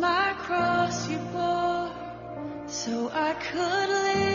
my cross you bore, so I could live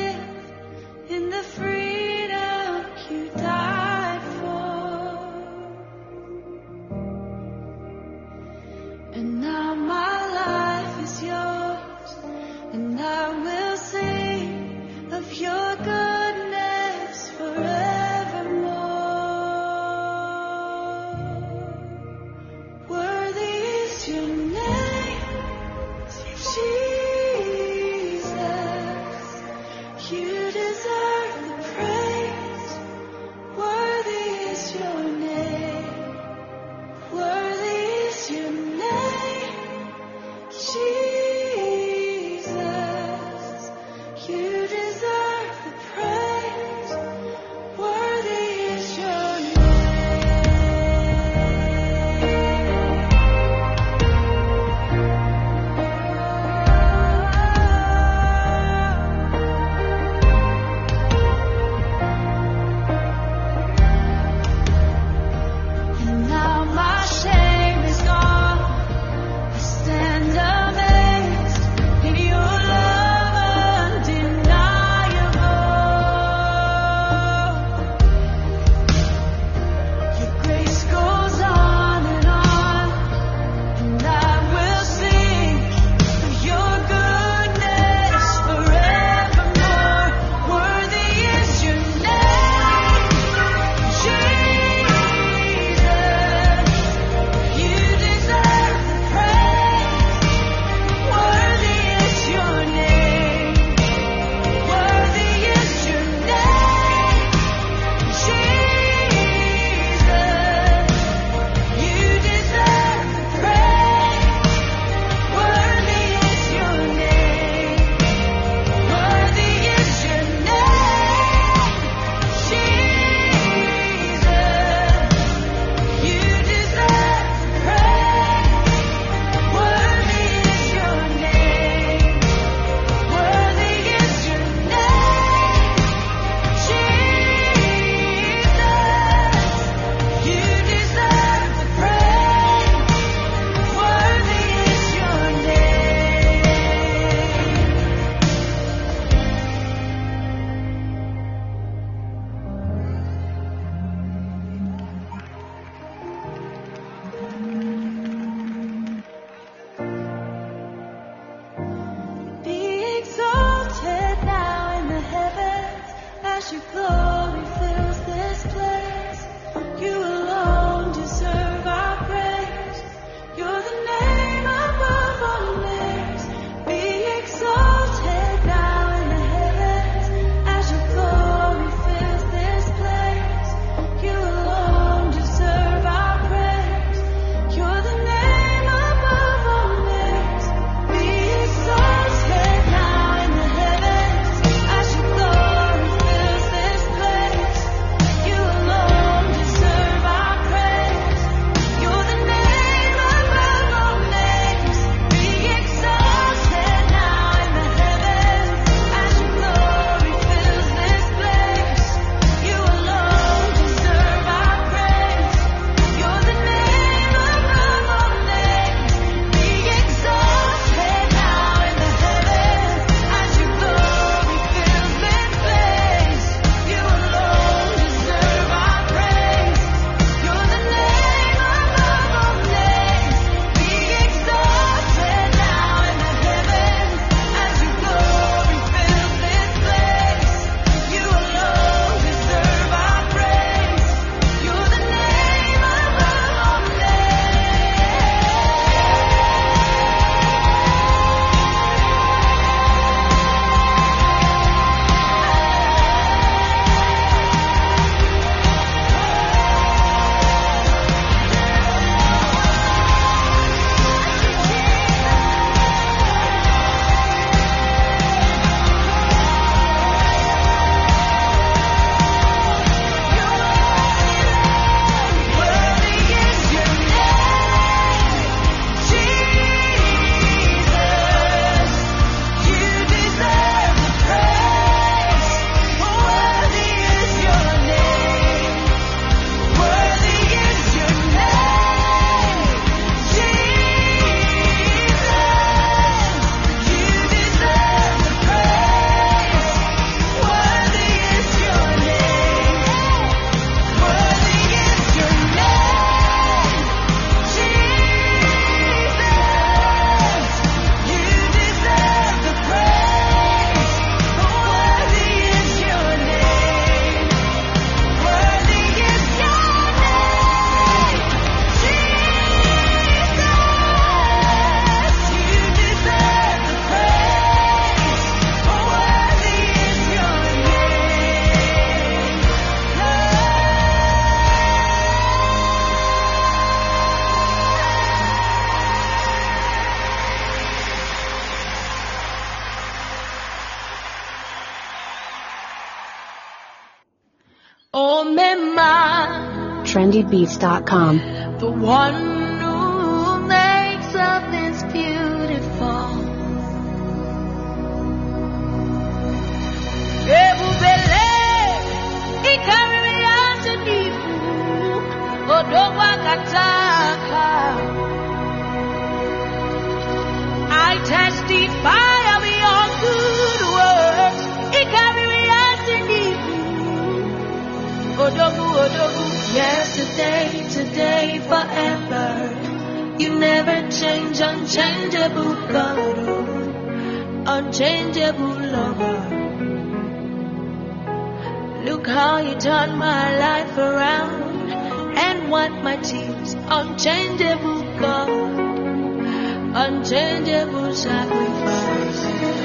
indiebeats.com. The one who makes up is beautiful. I testify of your good works. Ikariria sinifu. Odogu, odogu. Yesterday, today, forever. You never change, unchangeable God, unchangeable lover. Look how you turned my life around and wiped my tears, unchangeable God, unchangeable sacrifice.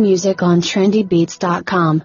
music on trendybeats.com.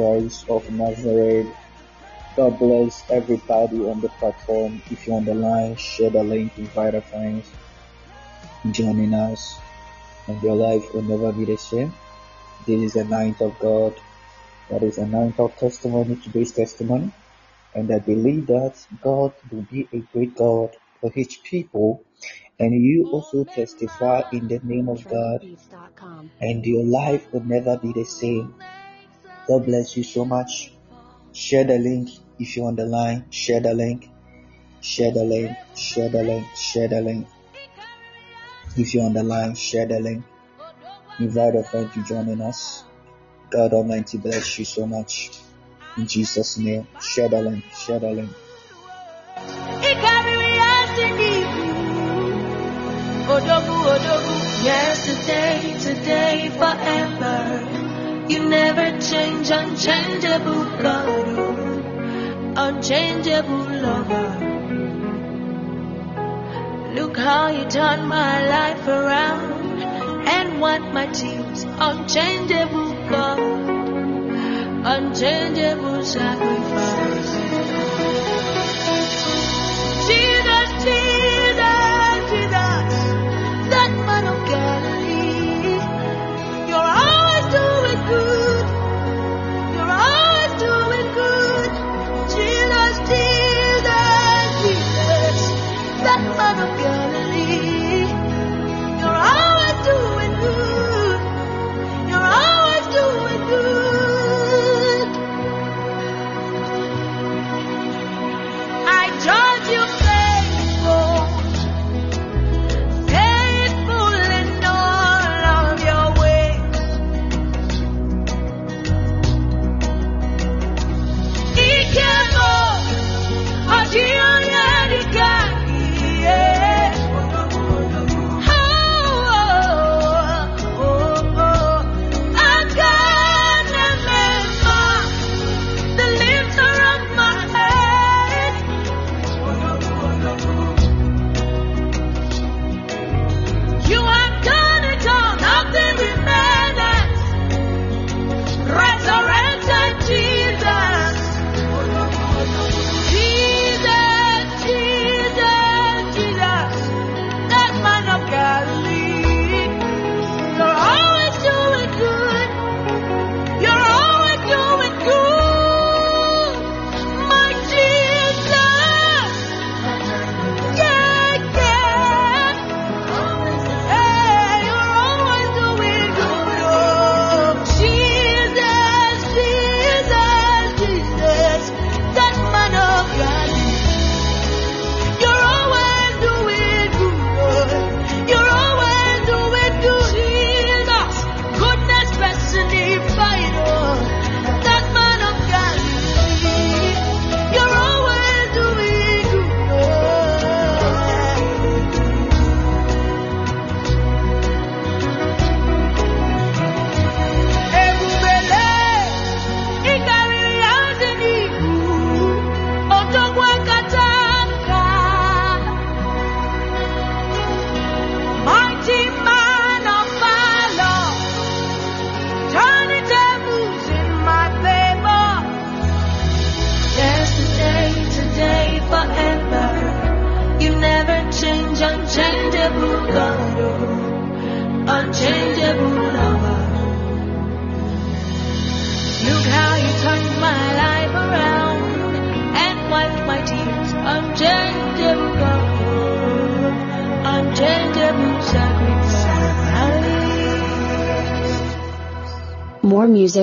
Christ of Nazareth. God bless everybody on the platform. If you're on the line, share the link, invite friends joining us, and your life will never be the same. This is the night of God. That is a night of testimony, today's testimony. And I believe that God will be a great God for His people, and you also testify in the name of God and your life will never be the same. God bless you so much. Share the link if you're on the line. Share the link. Share the link. Share the link. Share the link. If you're on the line, share the link. Invite a friend to join in us. God Almighty bless you so much. In Jesus' name, share the link. Share the link. Odogu, Odogu, yesterday, today, forever. You never change, unchangeable God, unchangeable lover. Look how you turned my life around and what my tears, unchangeable God, unchangeable sacrifice.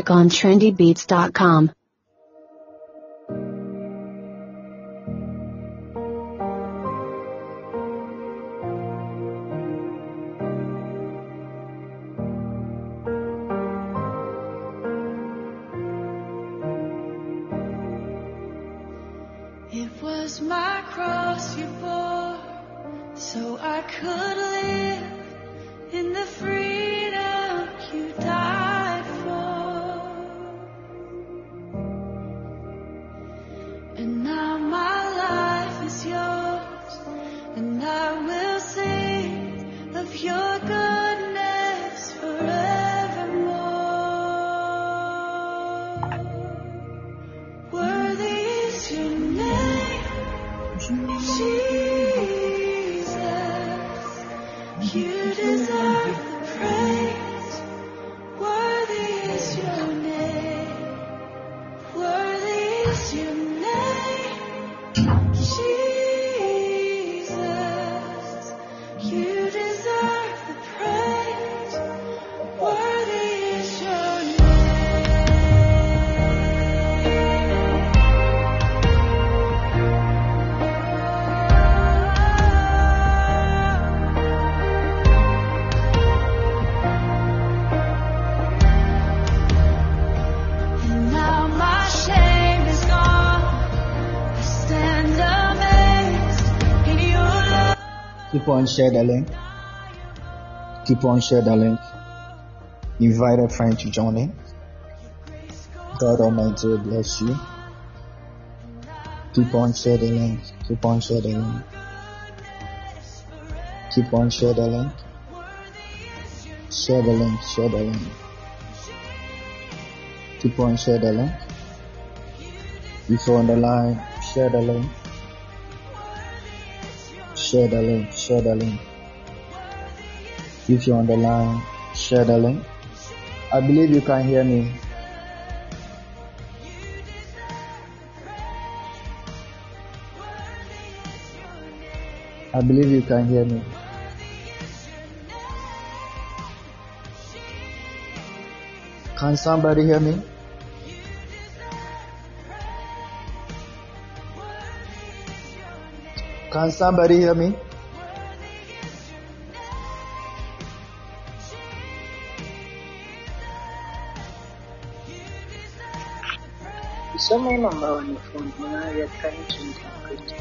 On trendybeats.com. on share the link. Keep on share the link. Invite a friend to join in. God Almighty will bless you. Keep on share the link. Keep on share the link. Keep on share the link. Share the link. Share the link. Keep on share the link. If you're on the line, share the link. Share the link. Share the link. If you're on the line, share the link. I believe you can hear me. I believe you can hear me. Can somebody hear me? Can somebody hear me? On your phone, now you're trying to interpret.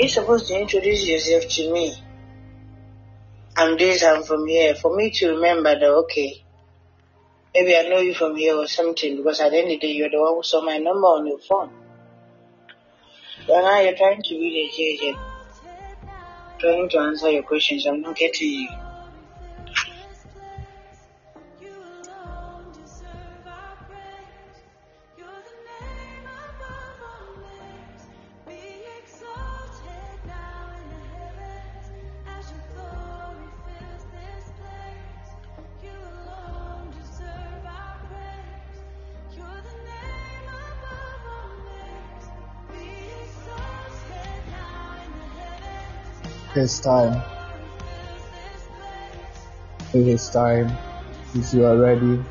You're supposed to introduce yourself to me. I'm this, I'm from here. For me to remember that, okay, maybe I know you from here or something, because at the end of the day, you're the one who saw my number on your phone. Now you're trying to be the judge, trying to answer your questions. I'm not getting. You It's time. It is time. If you are ready,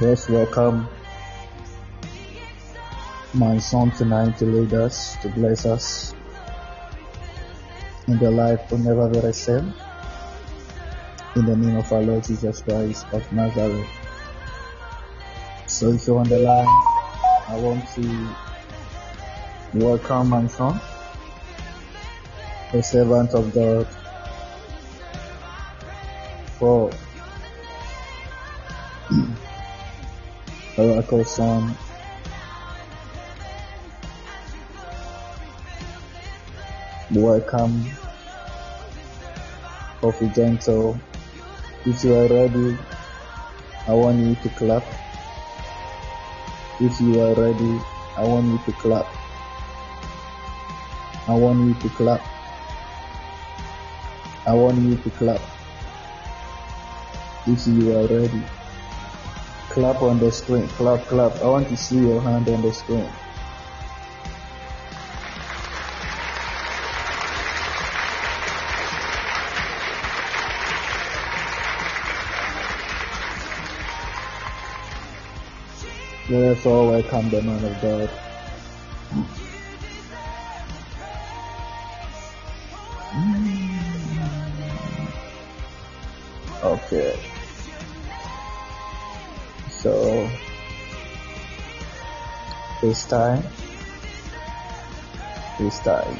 let's welcome my son tonight to lead us, to bless us. And your life will never be the same. In the name of our Lord Jesus Christ of Nazareth. So if you're on the line, I want to welcome my son, the servant of God, for Oracle Son. Welcome, Coffee Gentle. If you are ready, I want you to clap. If you are ready, I want you to clap. I want you to clap. I want you to clap. If you are ready, clap on the screen. Clap, clap. I want to see your hand on the screen. Let all welcome the man of God. Time, this time,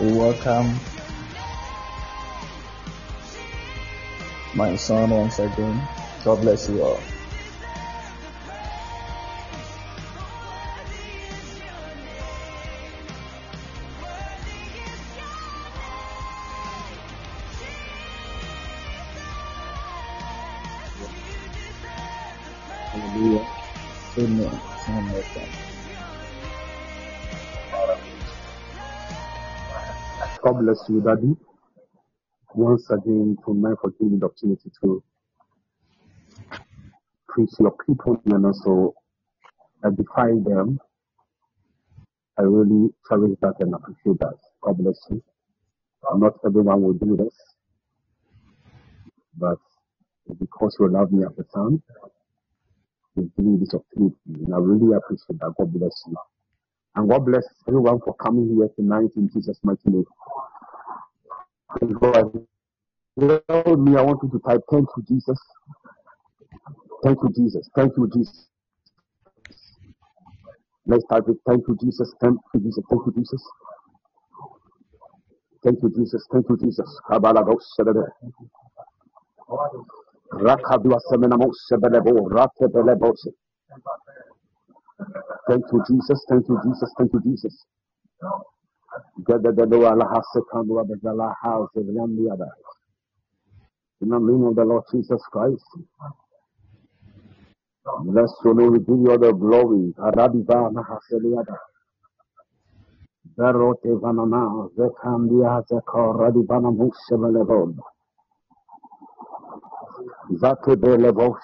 we welcome my son once again. God bless you all. Bless you, Daddy. Once again, tonight for giving the opportunity to preach your people and also edify them. I really cherish that and appreciate that. God bless you. Uh, not everyone will do this, but because you love me as a son, you give me this opportunity, and I really appreciate that. God bless you. And God bless everyone for coming here tonight in Jesus' mighty name. God. Tell me, I want you to type, Thank you, Jesus. Thank you, Jesus. Thank you, Jesus. Let's type it. Thank you, Jesus. Thank you, Jesus. Thank you, Jesus. Thank you, Jesus. Thank you, Jesus. Kabalagos sebele. Rakadua semenamos sebelebo. Rakebelebos. Thank you, Jesus. Thank you, Jesus. Thank you, Jesus. House of Yandiada. In the name of the Lord Jesus Christ. Bless your name. We give you the glory. Aradiva nahaseliada. Verote vanana. Zekandia zeko radivana musebelebo. Zakebelebo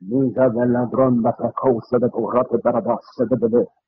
Niga vela bronda fracosa de de bebe. Barati bana musa de lika sebana. In the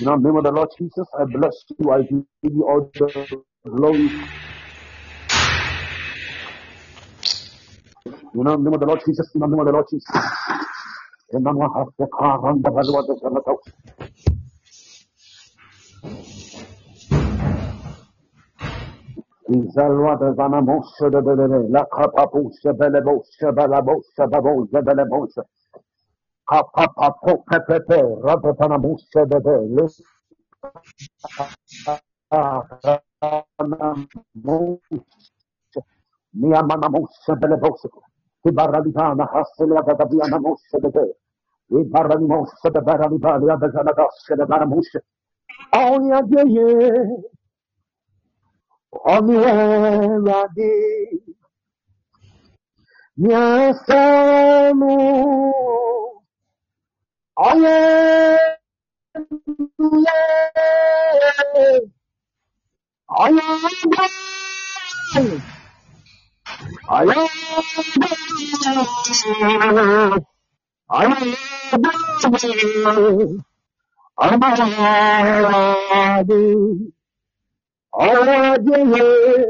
In the name of the Lord Jesus, I bless you. I give you all the glory. In the name of the Lord Jesus, in the name of the Lord Jesus. In the name of the car on the of the de Zanamosha de Bele, La. Capapapo Pepepe, Rabapanamusha de Bele. Niamana Mosha Belebosha. Ibaradivana Haselia da Diana Mosha de Bele. Ibarani Mosha de Baralibalia de Zanadosha de Baramusha. Only again. Omiwadi Nyasamu Oye Oye Oye Oye Oye Anywhere Nyasamu Oye Oyadeye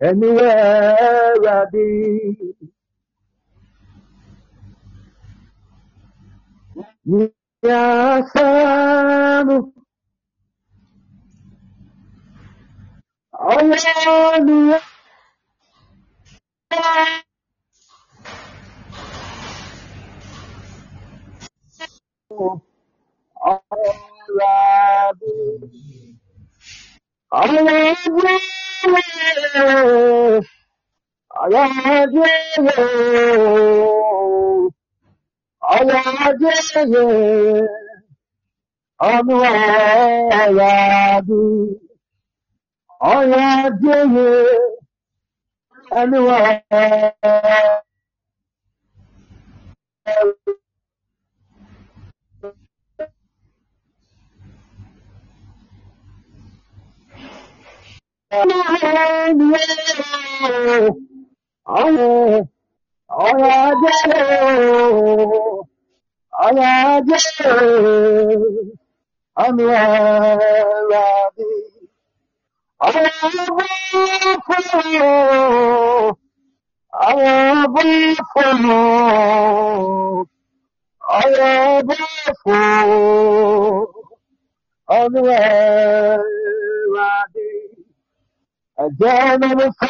anywhere. Oh, oh, oh, oh, I'm ready. Я сам. I love you. I love you. I love you. I'm ready. Ayabafo, ayabafo, ọlọ́wẹ́rẹ́dì, ẹ̀jẹ̀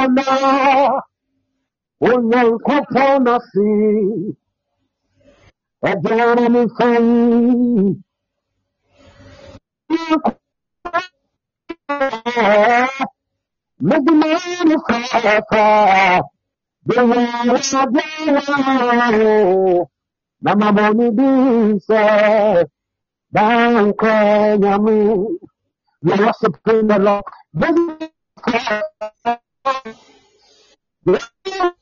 Medimani You worship in the Lord. Ama boni bisa dan kenyamu Ejena mfana Unaikupa nasi Eyadina mfei Unaikupa naye Wadiana fata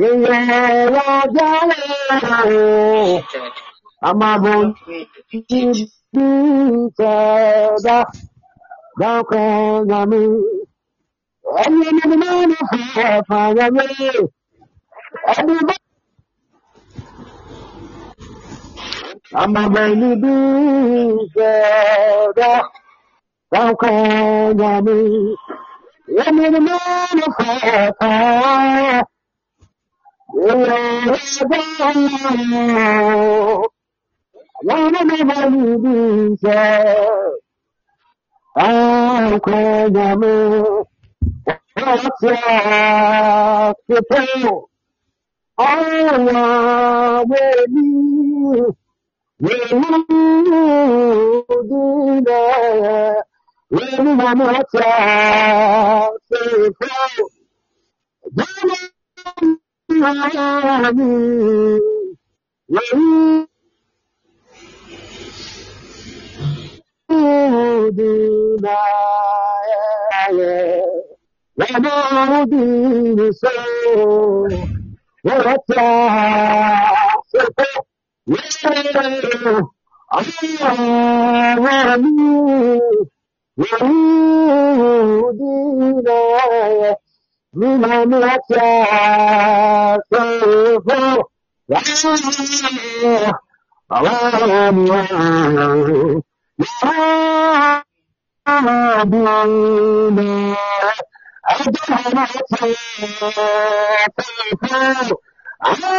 wẹ̀mí mọ̀mọ́ ọ̀tá fẹ́fẹ́ jẹ́mọ́ mi wẹ̀mí dínlẹ̀ wẹ̀mí dínlẹ̀ sọ́ọ̀. ودينا من يتكفر ولم يرابنا أجهنا تكفر على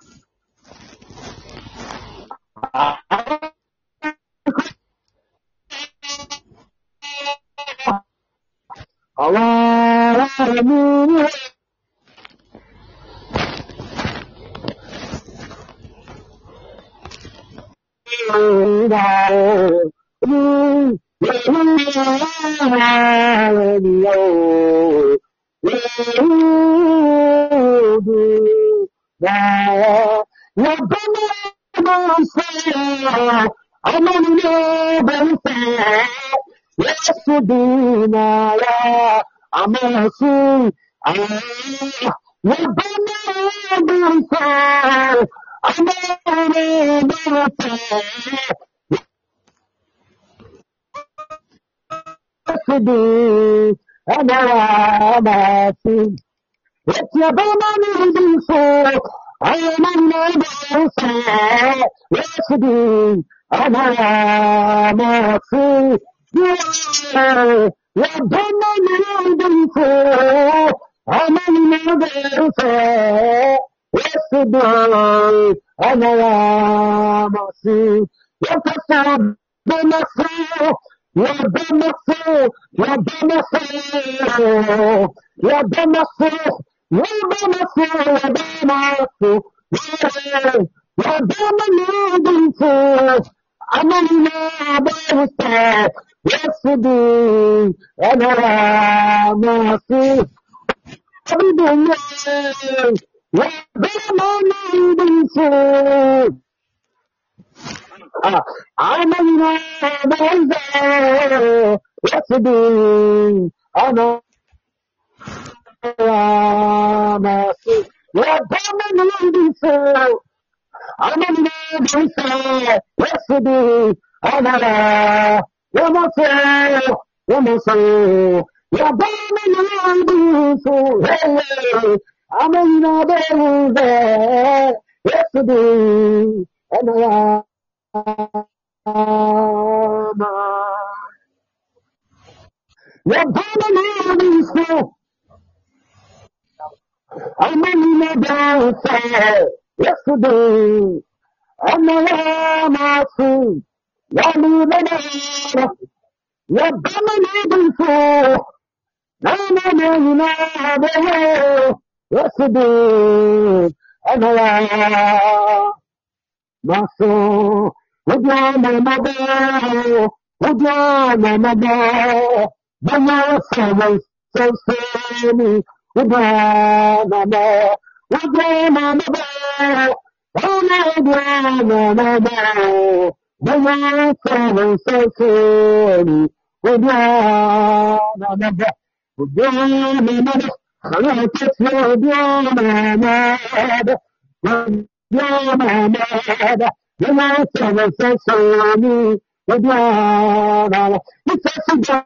Oh, me. Grandmama, grandmama, oh my grandmama, the last seven so silly. Grandmama, grandmama, I want to feel grandmama, grandmama, the last seven so silly. Grandmama, it's a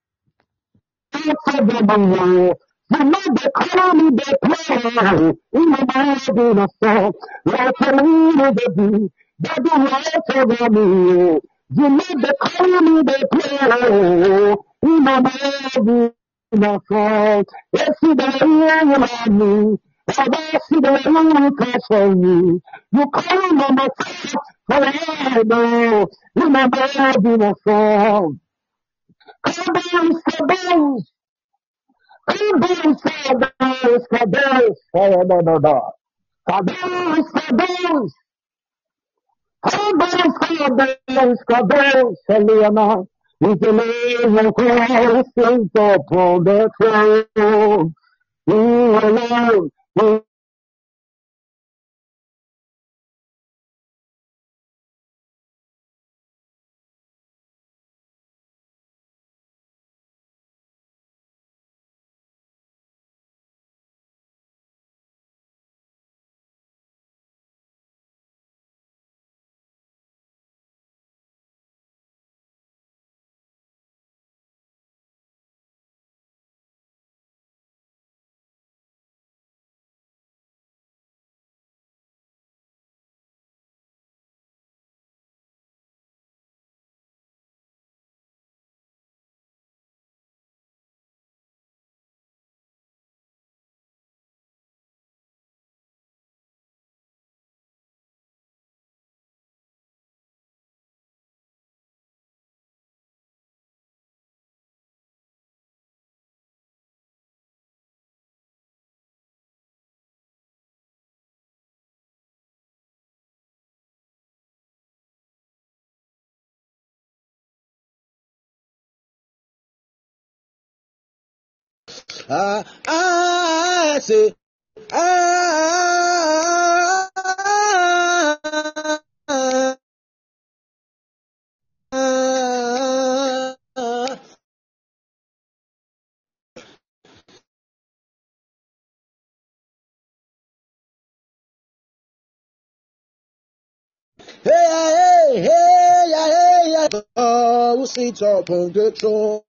everywhere. You know they call me the player in the mighty of song. Like a little baby, they do right over me. You know they call me the player in the mighty of song. Yes, you don't hear me. Sabasi de Lulu Kasoni, you call on myself forever, you my baby, my song. Kaboom, kaboom. Kaboom, kaboom, kaboom. Kaboom, kaboom. Kaboom, kaboom, kaboom. Selena, you can live across the pole, the throne. You alone, you ah, ah, ah, ah, ah, ah. Oh?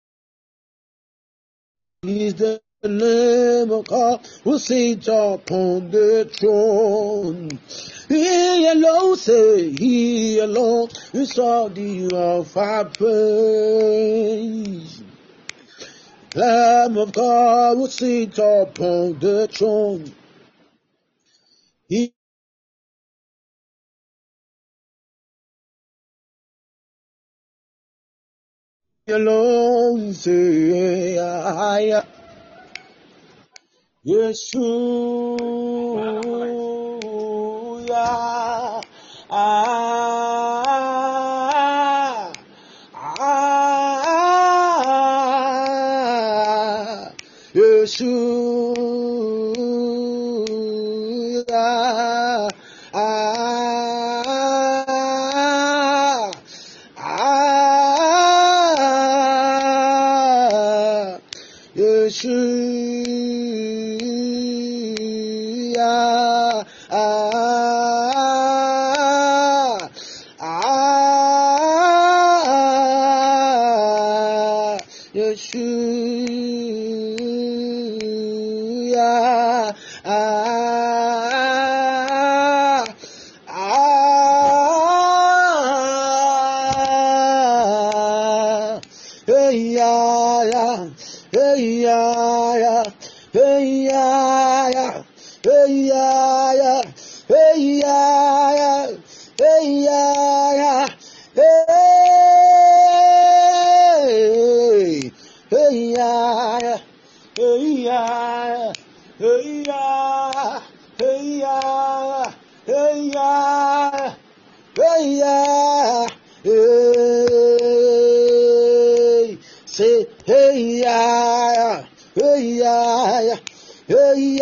Is the God who sits upon the throne. He alone say, He alone is worthy of our praise. Lamb of God who sits upon the throne. He alone say, I, Yeshua,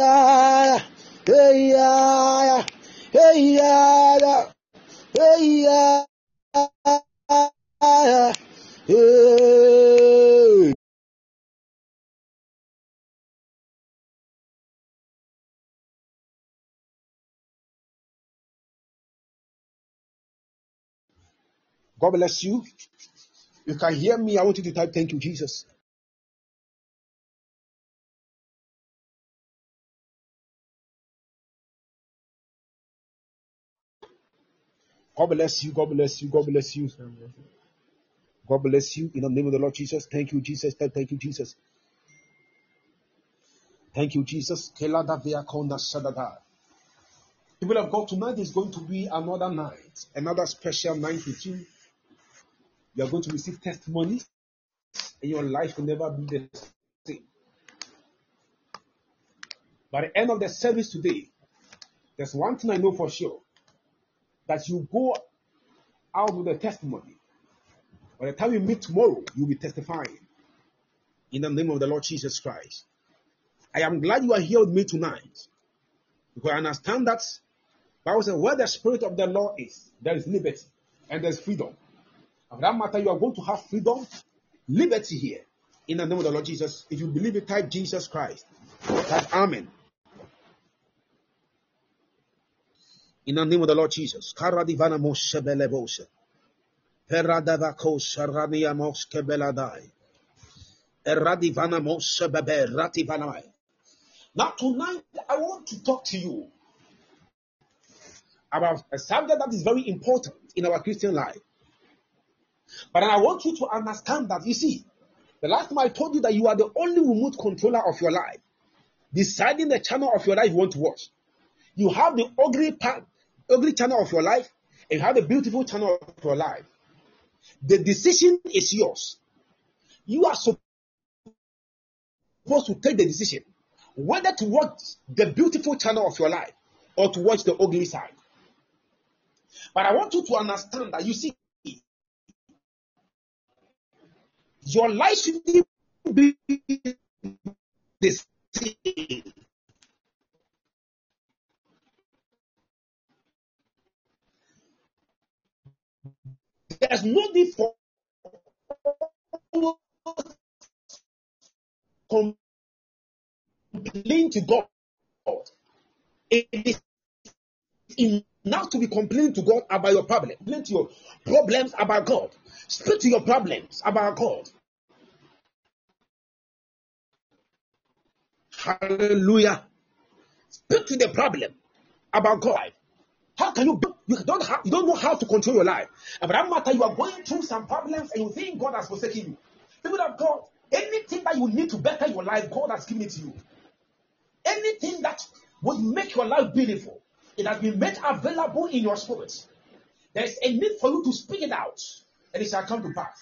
yeah, hey, yeah, hey, yeah, hey, hey. God bless you. You can hear me. I want you to type, Thank you, Jesus. God bless you. God bless you. God bless you. God bless you. In the name of the Lord Jesus. Thank you, Jesus. Thank you, Jesus. Thank you, Jesus. People of God, tonight is going to be another night, another special night with you. You are going to receive testimonies, and your life will never be the same. By the end of the service today, there's one thing I know for sure that you go out with a testimony. By the time we meet tomorrow, you'll be testifying in the name of the Lord Jesus Christ. I am glad you are here with me tonight because I understand that Bible says where the spirit of the Lord is, there is liberty and there's freedom. And for that matter, you are going to have freedom, liberty here in the name of the Lord Jesus. If you believe it, type Jesus Christ. Type Amen. In the name of the Lord Jesus. Karadivana moshebelebose. Peradavako moskebeladai. Eradivana moshebebe rativanai. Now tonight I want to talk to you about a subject that is very important in our Christian life. But I want you to understand that you see, the last time I told you that you are the only remote controller of your life, deciding the channel of your life you want to watch. You have the ugly part, ugly channel of your life, and have the beautiful channel of your life. The decision is yours. You are supposed to take the decision whether to watch the beautiful channel of your life or to watch the ugly side. But I want you to understand that you see, your life should be same. There's no need for complain to God. It is enough to be complaining to God about your problem. Complain to your problems about God. Speak to your problems about God. Hallelujah. Speak to the problem about God. How can you you don't have you don't know how to control your life? And for that matter, you are going through some problems and you think God has forsaken you. People of God, anything that you need to better your life, God has given it to you. Anything that would make your life beautiful, it has been made available in your spirit. There is a need for you to speak it out, and it shall come to pass.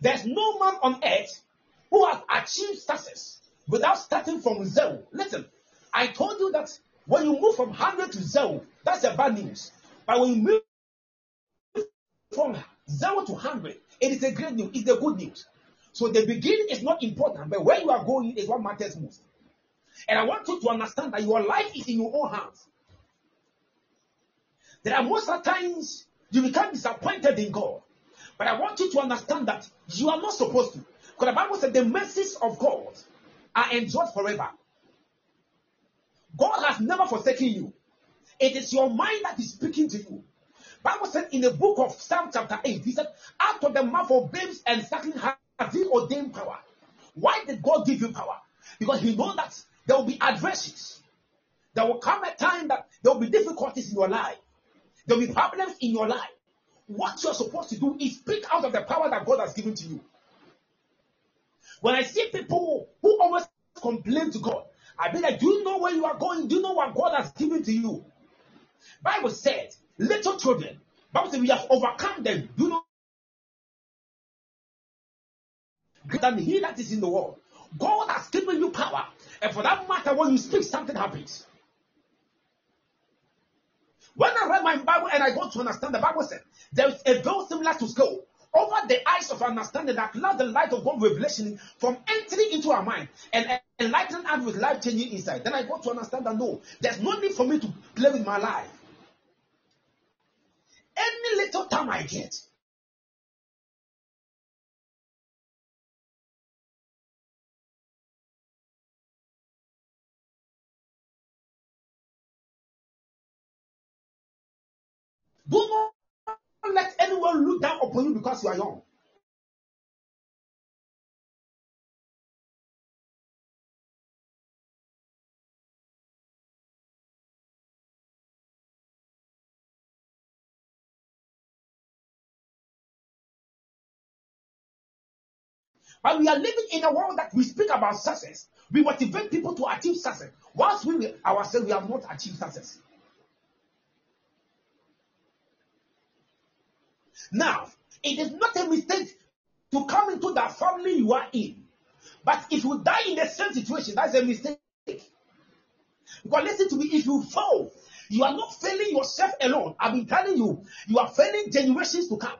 There's no man on earth who has achieved success without starting from zero. Listen, I told you that when you move from 100 to zero, that's the bad news. But when you move from zero to 100, it is a great news. It's the good news. So the beginning is not important, but where you are going is what matters most. And I want you to understand that your life is in your own hands. There are most of times you become disappointed in God. But I want you to understand that you are not supposed to. Because the Bible said the mercies of God are enjoyed forever. God has never forsaken you. It is your mind that is speaking to you. Bible said in the book of Psalm chapter 8, he said, Out of the mouth of babes and suckling has he ordained power. Why did God give you power? Because he knows that there will be adversities. There will come a time that there will be difficulties in your life. There will be problems in your life. What you're supposed to do is speak out of the power that God has given to you. When I see people who always complain to God, I be like, do you know where you are going? Do you know what God has given to you? Bible said, little children, Bible said we have overcome them. Do know than he that is in the world? God has given you power. And for that matter, when you speak, something happens. When I read my Bible and I got to understand, the Bible said there is a veil similar to scroll over the eyes of understanding that allows the light of God revelation from entering into our mind and enlightening us with life changing insight. Then I got to understand that no, there's no need for me to play with my life. Any little time I get, do not let anyone look down upon you because you are young. But we are living in a world that we speak about success. We motivate people to achieve success. Whilst we ourselves we have not achieved success. Now, it is not a mistake to come into that family you are in. But if you die in the same situation, that's a mistake. Because listen to me, if you fall, you are not failing yourself alone. I've been telling you, you are failing generations to come.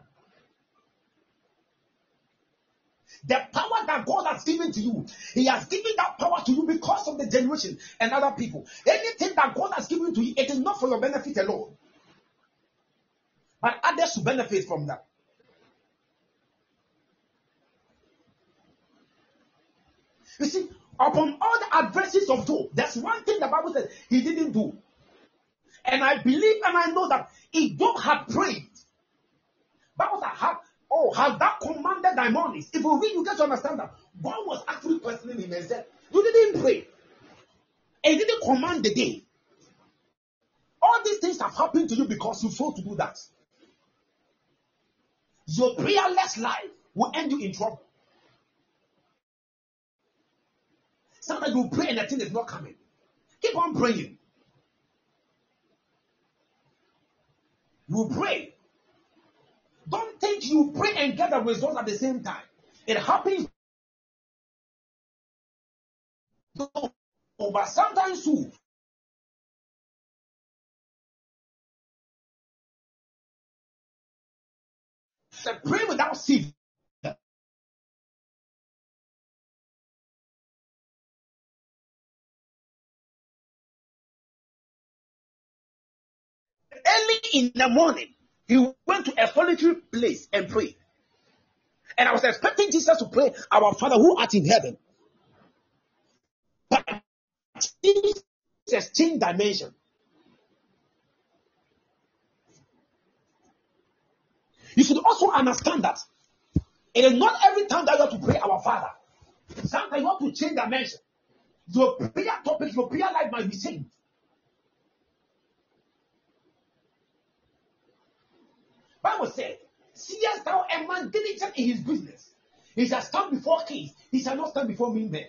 The power that God has given to you, He has given that power to you because of the generation and other people. Anything that God has given to you, it is not for your benefit alone, but others to benefit from that. You see, upon all the adversities of Job, there's one thing the Bible says he didn't do. And I believe and I know that if Job had prayed, Bible have, oh, has that commanded thy mornings? If you read, you get to understand that God was actually questioning him and said, You didn't pray. And you didn't command the day. All these things have happened to you because you failed to do that. Your prayerless life will end you in trouble. Sometimes you pray and the thing is not coming. Keep on praying. You pray. Don't think you pray and get the results at the same time. It happens. But sometimes too, So pray without seed. Early in the morning, he went to a solitary place and prayed. And I was expecting Jesus to pray, Our Father who art in heaven. But Jesus changed dimension. You should also understand that it is not every time that you have to pray our Father. Sometimes you have to change dimension. Your prayer topic, your prayer life might be changed. Bible said, Seest thou a man diligent in his business? He shall stand before kings, he shall not stand before me men.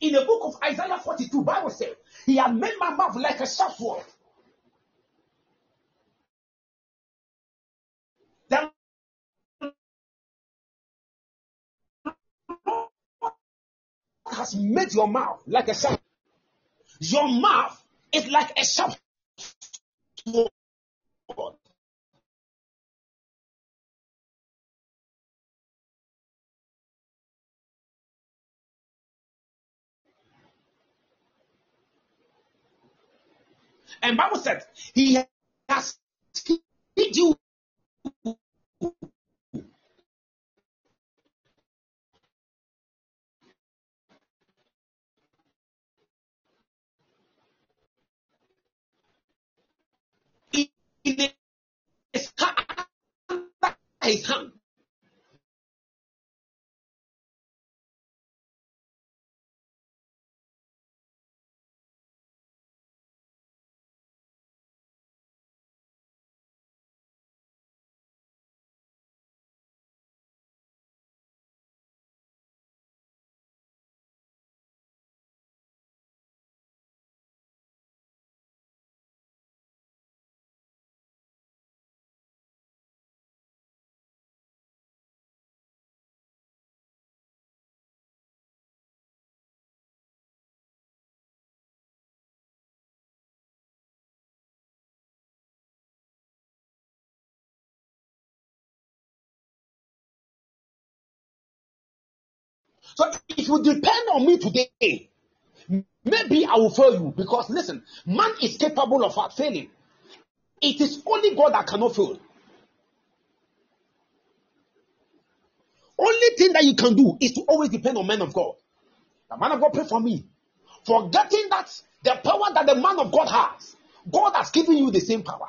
In the book of Isaiah 42, Bible said, He had made my mouth like a sharp sword. Has made your mouth like a sharp. Your mouth is like a sharp And Bible said he has hid you in his hand, So it will depend on me today. Maybe I will fail you because listen, man is capable of failing. It is only God that cannot fail. Only thing that you can do is to always depend on men of God. The man of God pray for me. Forgetting that the power that the man of God has, God has given you the same power.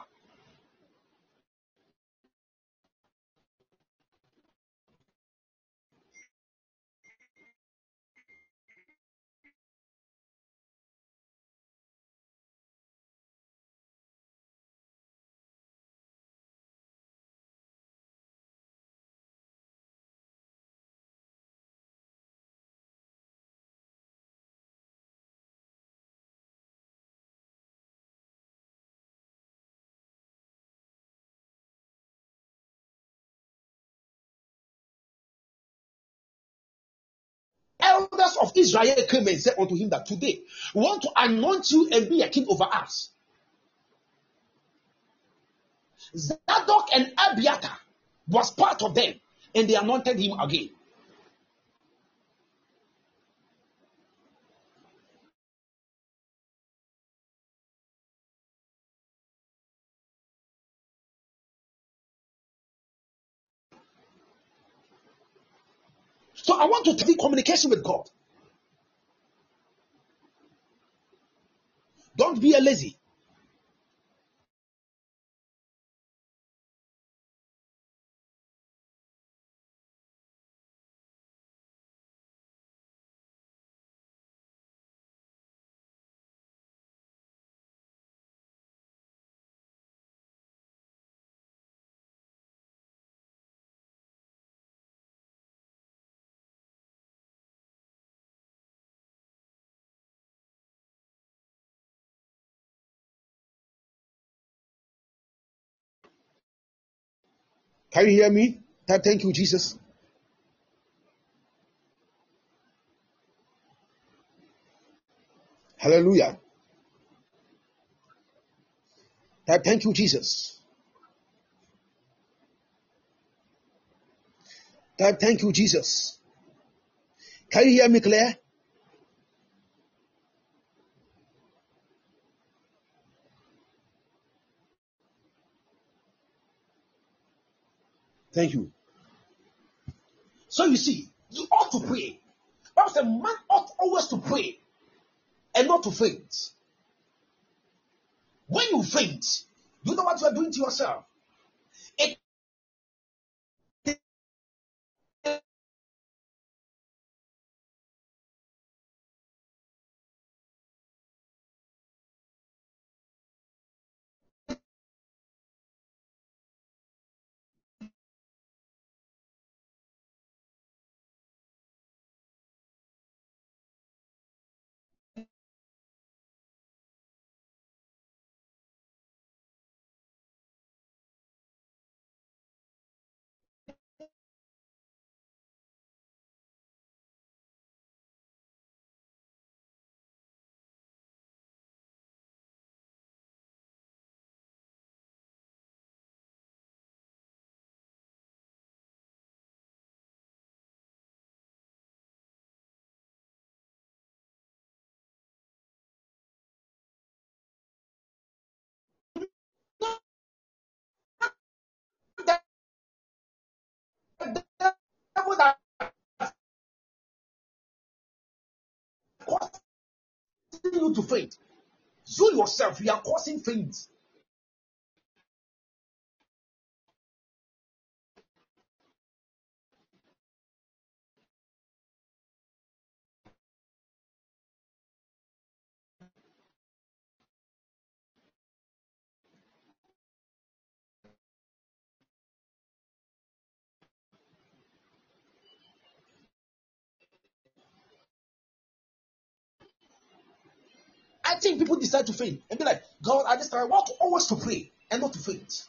Elders of Israel came and said unto him that today we want to anoint you and be a king over us. Zadok and Abiathar was part of them, and they anointed him again. So I want to be communication with God. Don't be a lazy. Can you hear me? Thank you, Jesus. Hallelujah. Thank you, Jesus. Thank you, Jesus. Can you hear me, Claire? Thank you. So you see, you ought to pray. Bible says man ought always to pray and not to faint. When you faint, you know what you are doing to yourself. You to faint. You yourself, you are causing faint. Decide to faint and be like, God, I just I want always to pray and not to faint.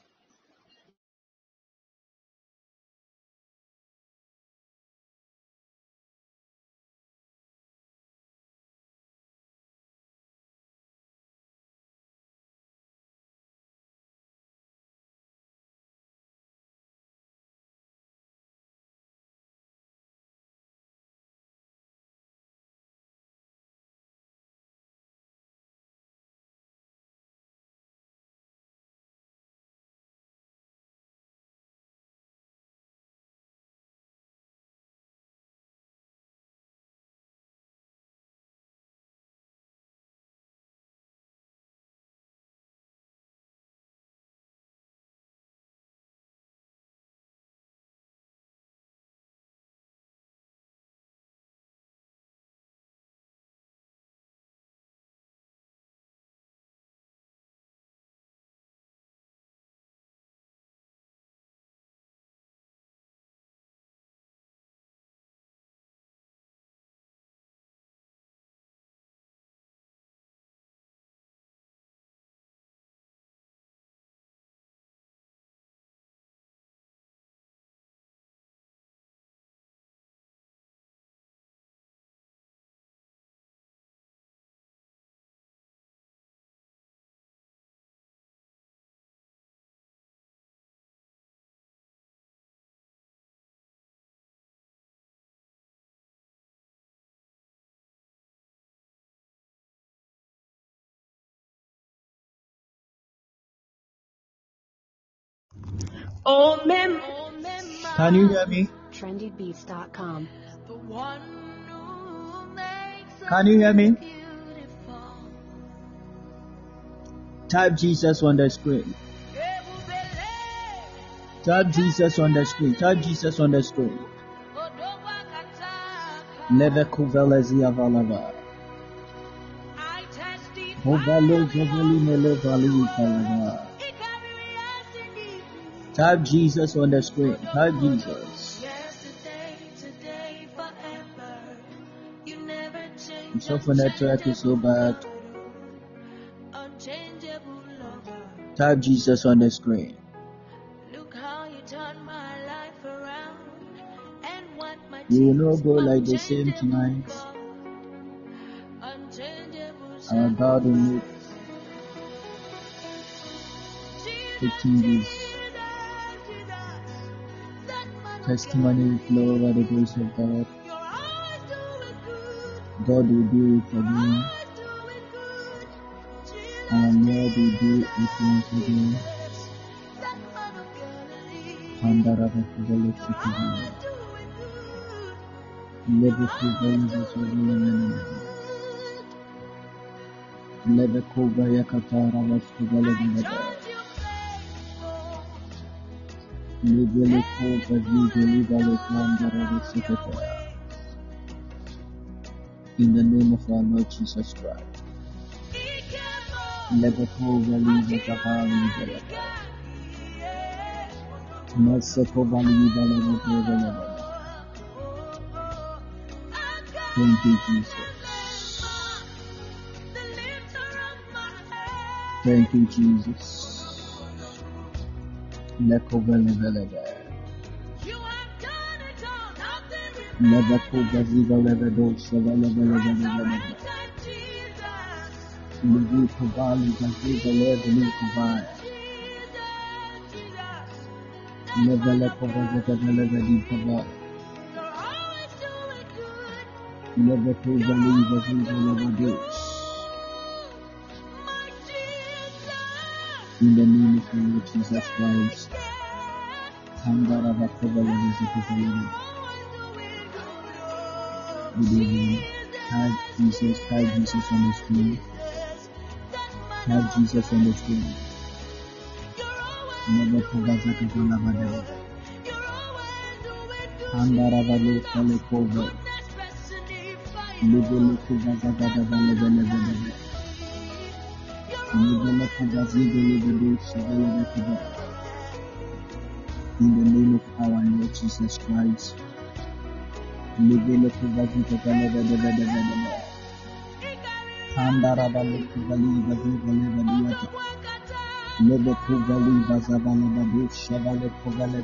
Oh, mem- Can you hear me? trendybeats.com. the one who makes Can you hear me? Type Jesus on the screen. Type Jesus on the screen. Type Jesus on the screen. odobakataka. Leve kuvelezi avalava. I testify. Hovalo Type Jesus on the screen. Type Jesus. Yesterday, today, forever. You never change. I'm sorry for network is so bad. Type Jesus on the screen. Look how you turned my life around. And what my You will not go like the same tonight. I'm about to make taking this testimony flow over the grace of God. God will do it again. And Lord will do it once again. Pandaraba Kubala Sikabaya. Lebe Kubala Sikabaya. Lebe Kubaya Katara Vaskubala Gabaya. Lebe In the name of our Lord Jesus Christ. Lebe Kuba Liba Kabali Libale. Masako Bali Libale Libale. Thank you, Jesus. Thank you, Jesus. Leko Vele Vele Vele. Lebe Kuba Viga Lebe Dosha Vele Vele Vele Vele. Lebe Kubali Gaziga Lebe Nikubaya. Lebe Leko Vele In the name of the Lord Jesus Christ. Good evening. Have Jesus, have Jesus on the screen. Have Jesus on the screen. Never Lebe Kuba Zikizalebe Lebe. Hangara Vale Kale Kova. Lebe Lekuba Zagada Lebe Lebe Lebe. Individual can just deliver available to them. In the name of our Lord Jesus Christ. Individual can just deliver available Kandarabale Kubali Bazi Vale Valiata Lebe Kubali Bazabale Babu Shabale Kubale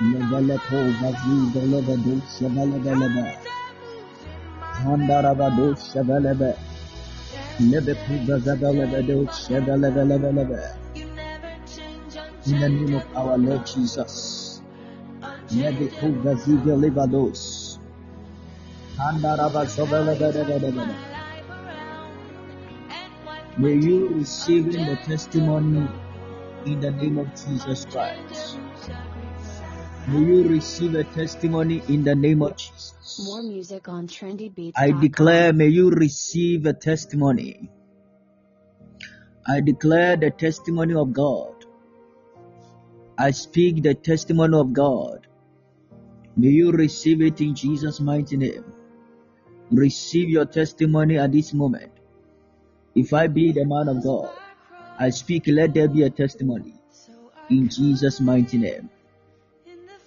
Lebele Kubazi Vale Babu Shabale Vale Kandarabadu Shabale Vale In the name of our Lord Jesus. May you receive the testimony in the name of Jesus Christ. May you receive a testimony in the name of Jesus. More music on trendybeats.com. I declare, may you receive a testimony. I declare the testimony of God. I speak the testimony of God. May you receive it in Jesus' mighty name. Receive your testimony at this moment. If I be the man of God, I speak, let there be a testimony in Jesus' mighty name.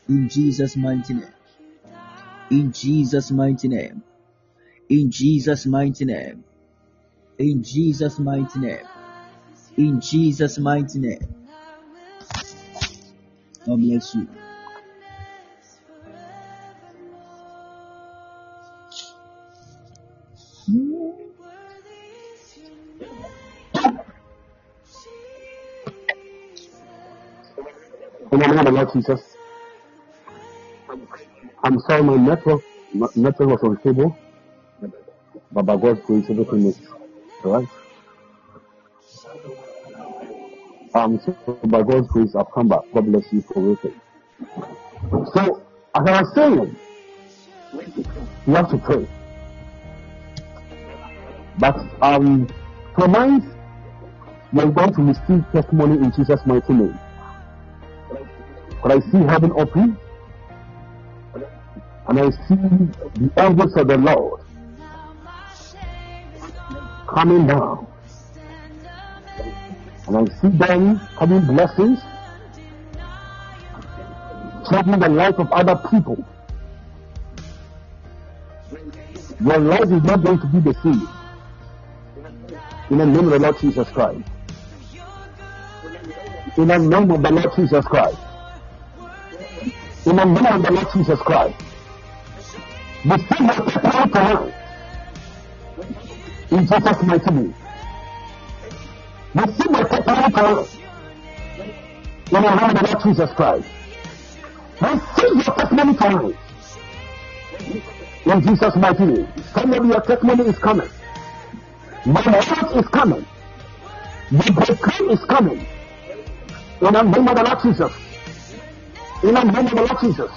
In Jesus' mighty name. In Jesus' mighty name. In Jesus' mighty name. In Jesus' mighty name. In Jesus' mighty name. God bless you. Jesus, I'm sorry my network, my network was unstable, but by God's grace, everything is right. Um, so by God's grace, I've come back. God bless you for waiting. So, as I was saying, you have to pray. But um, tonight, you're going to receive testimony in Jesus' mighty name. But I see heaven open, and I see the angels of the Lord coming down. And I see them coming blessings, changing the life of other people. Your life is not going to be the same. In the name of the Lord Jesus Christ. In the name of the Lord Jesus Christ. In the name of the Lord Jesus Christ. Receive your testimony tonight. In Jesus' mighty name. Receive your testimony tonight. In the name of the Lord Jesus Christ. Receive your testimony tonight. In Jesus' mighty name. Somebody, your testimony is coming. My word is coming. The breakthrough is coming. In the name of the Lord Jesus. In the name of the Lord Jesus.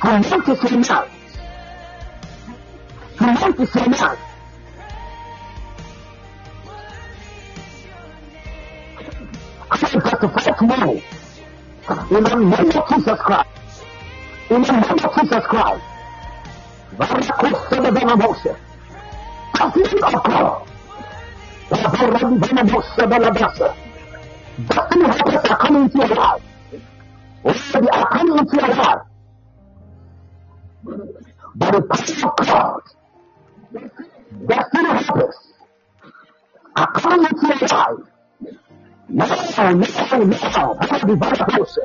Command to say now. Command to say now. I testify tomorrow. In the name of Jesus Christ. In the name of Jesus Christ. Varakosebebenabose. Covenant of God. Varakosebebenabose. Destiny helpers are coming into your life. Or they are coming into your life. By the power of God. Destiny helpers are coming into your life. Now, now, now, Rabbi Barabose.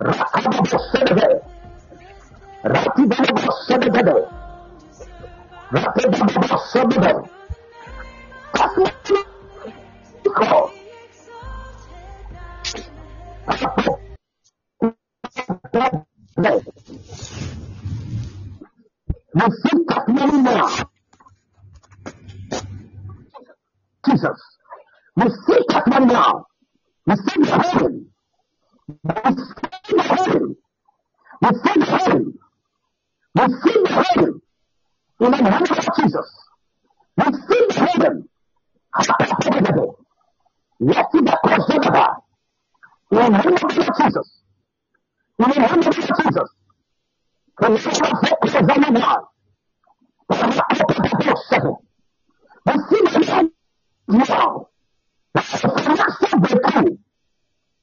Rakababosebe. Rati Barabosebe. Rati Barabosebe. That's what you call. Receive that money now. Jesus. Receive that money now. The healing. Receive the healing. Receive the healing. Receive the healing. In the name of Jesus. Receive the healing. Let it be preserved. In the name of Jesus. In the name of Jesus. Receive the now. Receive the healing now. Financial breakthrough.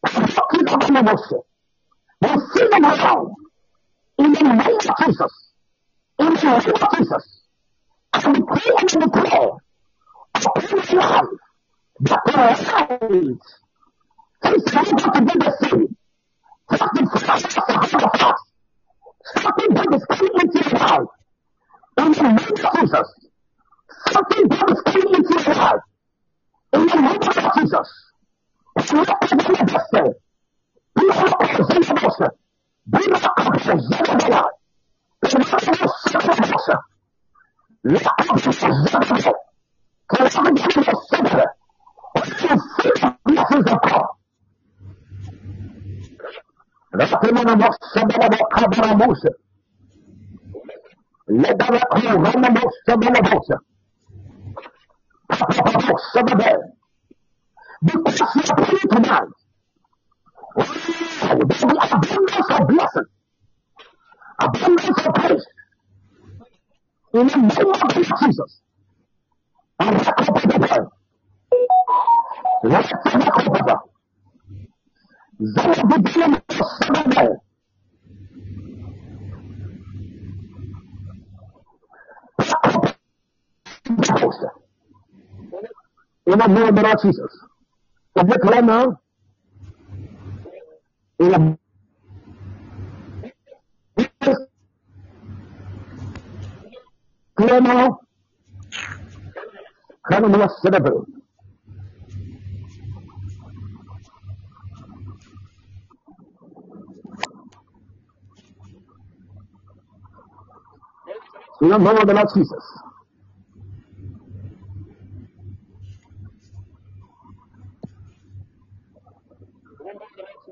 Walking of an emotion. Receive it now. In the name of Jesus. In the name of Jesus. I decree and declare upon my life that the light is able to do the same. Something fast, fast, Something that is coming into your life. In the name of Jesus. Something that is coming into your life. In the name of Jesus. Rakababase. Rakababase. Lebarakababase. Because you are praying tonight, there will be abundance of blessing, abundance of praise. In the name of Jesus. And Rakababa. Rakababa. Zabababa. Sababa. Rakababa. In the name of Jesus. Is it clear now? In the clear now? Come on, celebrate. The name of the Lord Jesus.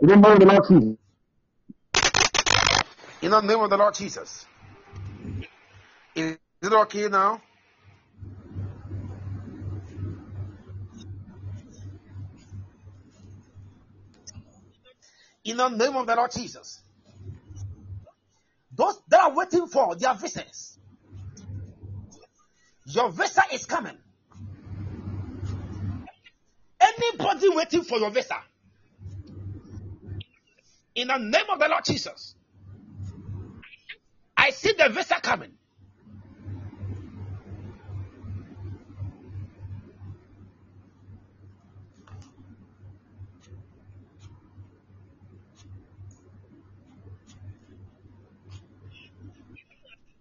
In the name of the Lord Jesus. In the name of the Lord Jesus. Is it okay now? In the name of the Lord Jesus. Those that are waiting for their visas, your visa is coming. Anybody waiting for your visa, in the name of the Lord Jesus, I see the visa coming.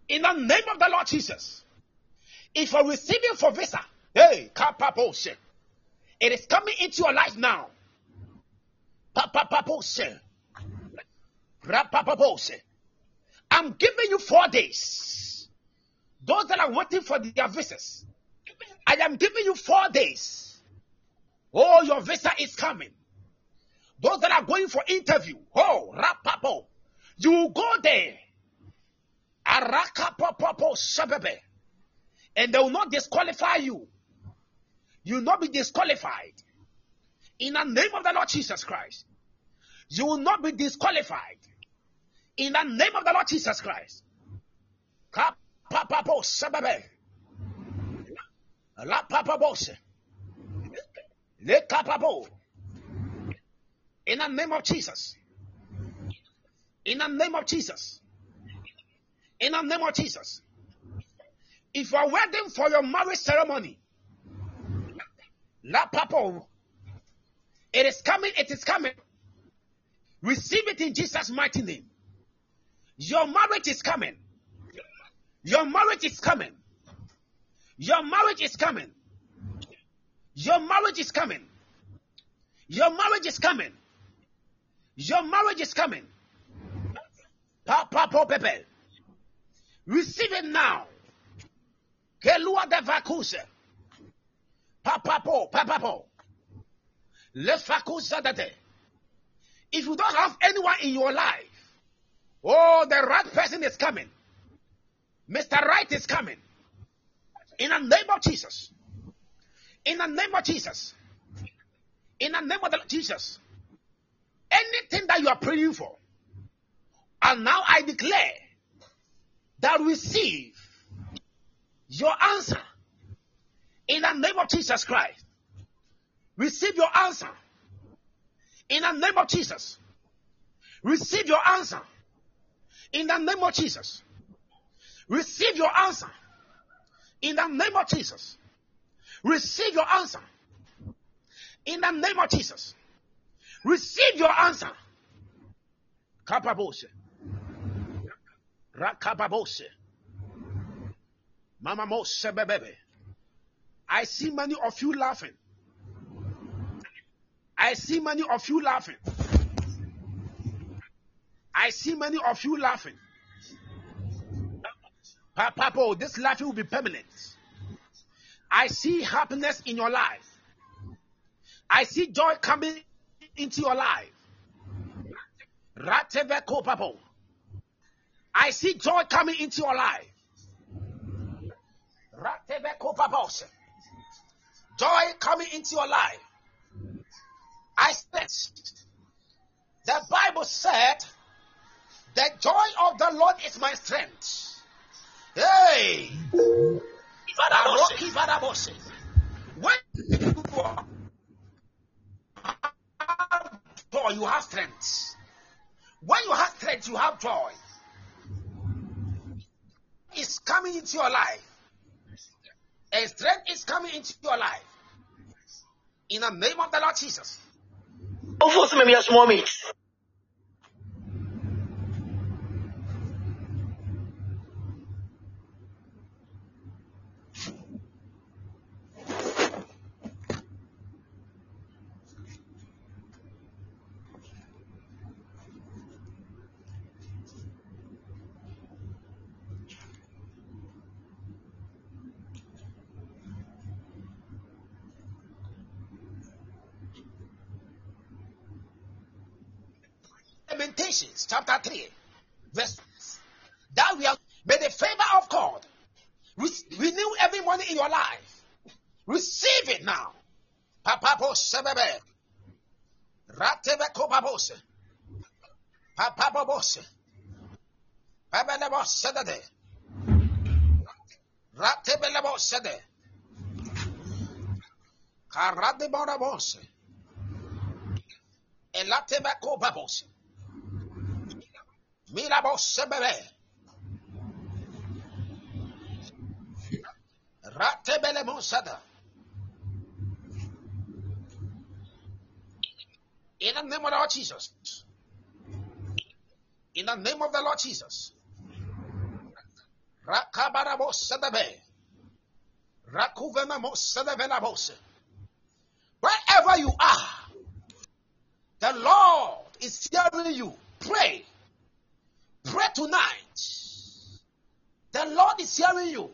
In the name of the Lord Jesus, if you're receiving for visa, hey, kapapose, it is coming into your life now. Papapapose, rapapapose. I'm giving you four days. Those that are waiting for their visas, I am giving you four days. Oh, your visa is coming. Those that are going for interview, oh, rapapo, you go there. Arakapopopo sabebe. And they will not disqualify you. You will not be disqualified. In the name of the Lord Jesus Christ. You will not be disqualified. In the name of the Lord Jesus Christ. La. In the name of Jesus. In the name of Jesus. In the name of Jesus. If you are waiting for your marriage ceremony, La Papo, it is coming, it is coming. Receive it in Jesus' mighty name. Your marriage is coming. Your marriage is coming. Your marriage is coming. Your marriage is coming. Your marriage is coming. Your marriage is coming. Papa Pepe. Receive it now. Kelua de vacuse. Papa po, papa po. Le facusa date. If you don't have anyone in your life, oh, the right person is coming. Mr. Right is coming. In the name of Jesus. In the name of Jesus. In the name of the Jesus. Anything that you are praying for. And now I declare that receive your answer in the name of Jesus Christ. Receive your answer in the name of Jesus. Receive your answer in the name of Jesus. Receive your answer in the name of Jesus. Receive your answer in the name of Jesus. Receive your answer. Kapabose. Rakababose. Mama Mose bebe. I see many of you laughing. I see many of you laughing. I see many of you laughing. Papa, this laughing will be permanent. I see happiness in your life. I see joy coming into your life. Rateveko papo. I see joy coming into your life. Joy coming into your life. I said, the Bible said, the joy of the Lord is my strength. Hey! When you have joy, you have strength. When you have strength, you have joy. It's coming into your life. And strength is coming into your life. In the name of the Lord Jesus. Chapter 3, verse that we are may the favor of God re- renew every morning in your life. Receive it now. Papapo sebebe. Ratebe kopabose. Papabose. Pabelebo sedede. Ratebelebo sede. Karade bonabose. Elatebe kopabose. Ratebele. In the name of the Lord Jesus. In the name of the Lord Jesus. Wherever you are, the Lord is hearing you. Pray. Pray tonight. The Lord is hearing you.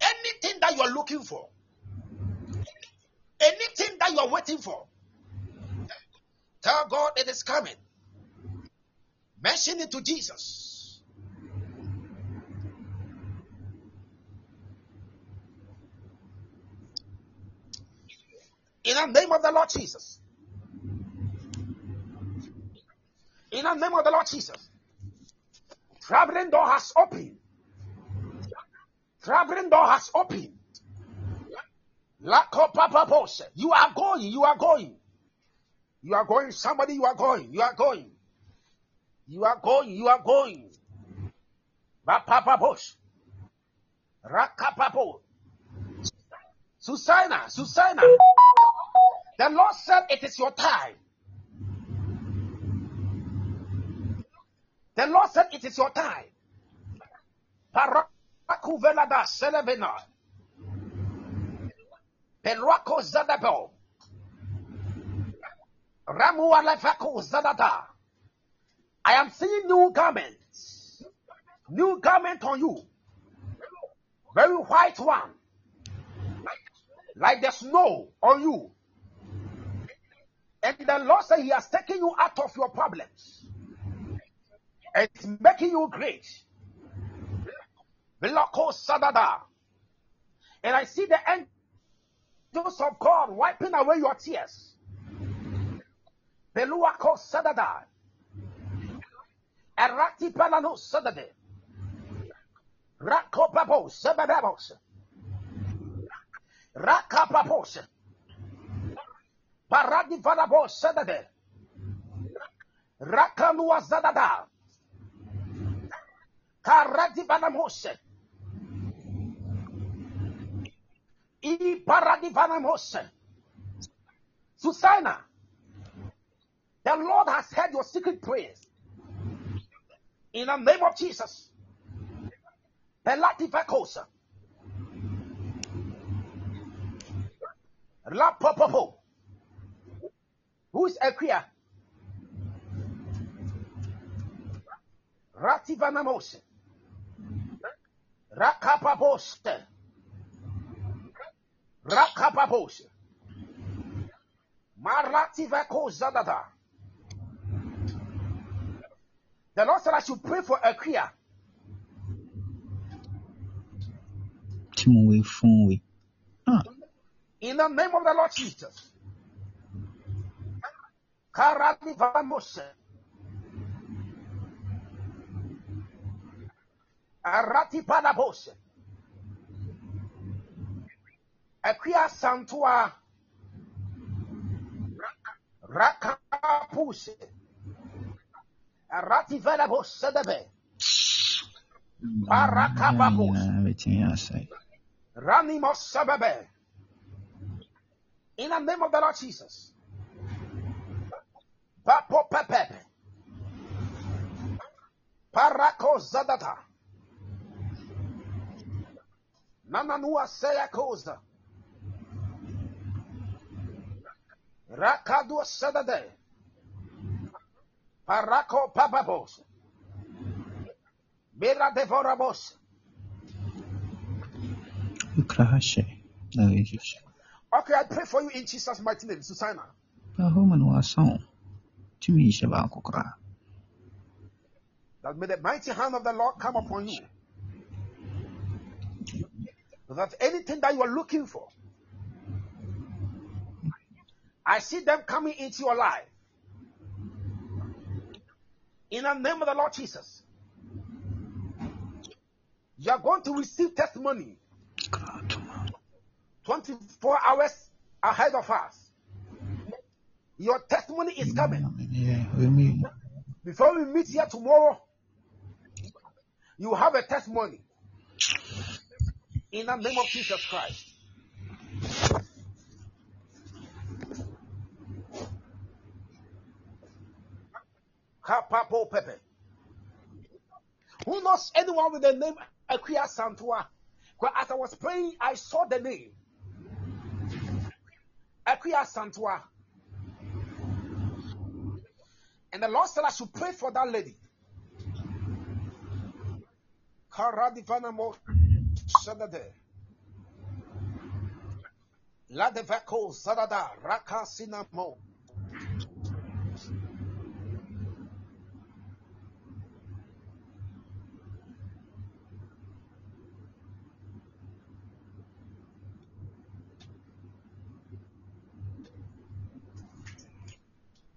Anything that you are looking for, anything that you are waiting for, tell God it is coming. Mention it to Jesus. In the name of the Lord Jesus. In the name of the Lord Jesus. Traveling door has opened. Traveling door has opened. You are going. You are going. You are going. Somebody, you are going. You are going. You are going. You are going. Papa pose. Rakapapo. Susanna, Susanna. The Lord said it is your time. The Lord said it is your time. I am seeing new garments. New garment on you. Very white one. Like the snow on you. And the Lord said He has taken you out of your problems. It's making you great. Bilako Sadada. And I see the angels of God wiping away your tears. Beluako Sadada. Erati Palano Sadade. Rakopabo Sabadabos. Rakapapos. Paradi Valabo Sadade. Rakanua Zadada. Karadi Vanamose. I Paradi Vanamose. Susanna. The Lord has heard your secret prayers. In the name of Jesus. Pelati Vakosa. La Popopo. Who is Equia? Rativanamose. Rakapapose. Rakapapose. Marativako Zadada. The Lord said I should pray for Equia. tí mo wí fún wí. Ah, In the name of the Lord Jesus. Karadivamose. Aratipadabose. Equia Santua. Rakapuse. Arativedabose debe. Parakababos. nyinaa bɛtumi asɛe. Ranimos Sababe. In the name of the Lord Jesus. Papo Pepe. Parako Zadata. Nananua Seya Koza. Rakadu Sadade. Parako Papabos. Mira Devorabos. Wokra ha na ɛhyehyɛ. Okay, I pray for you in Jesus' mighty name, Susanna. Ahɔ ma no wasa wo. Tumi hyɛ baako koraa. that may the mighty hand of the Lord come upon you. That anything that you are looking for, I see them coming into your life. In the name of the Lord Jesus, you are going to receive testimony 24 hours ahead of us. Your testimony is coming. Before we meet here tomorrow, you have a testimony. In the name of Jesus Christ. Who knows anyone with the name Akia Santua? As I was praying, I saw the name. Akia Santua. And the Lord said I should pray for that lady. Karadivanamo Shadade. La deveko zadada raka sinamo.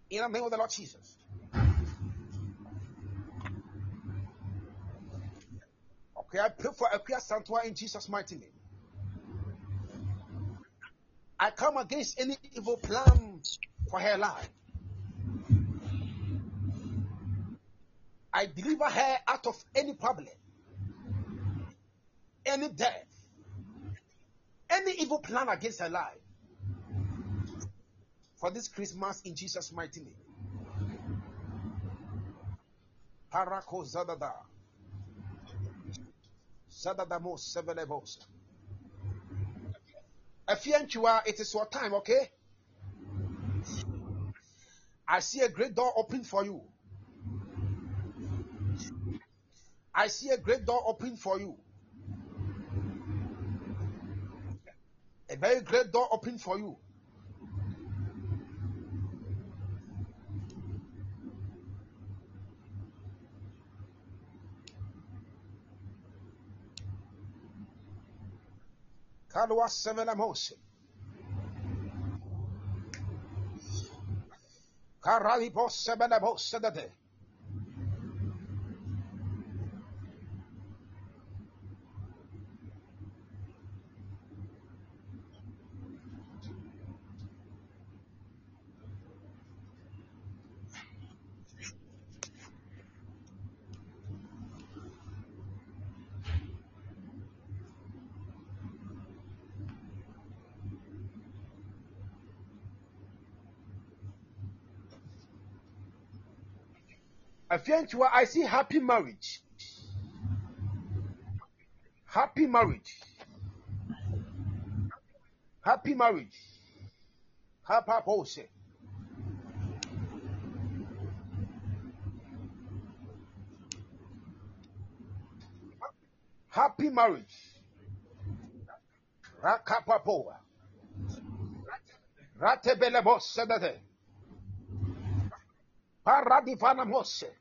In the name of the Lord Jesus. I pray for Akuya sanctuary in Jesus' mighty name. I come against any evil plan for her life. I deliver her out of any problem, any death, any evil plan against her life for this Christmas in Jesus' mighty name. Parako Zadadamo Sevelebos. Afianchua, it is your time, okay? I see a great door open for you. I see a great door open for you. A very great door open for you. قال وسم الموسم قال رادي بوسم الموسم ده Afianchua, I see happy marriage. Happy marriage. Happy marriage. Happy pose. Happy marriage. Rakapapoa. Ratebelebos sedate. Paradivana mose.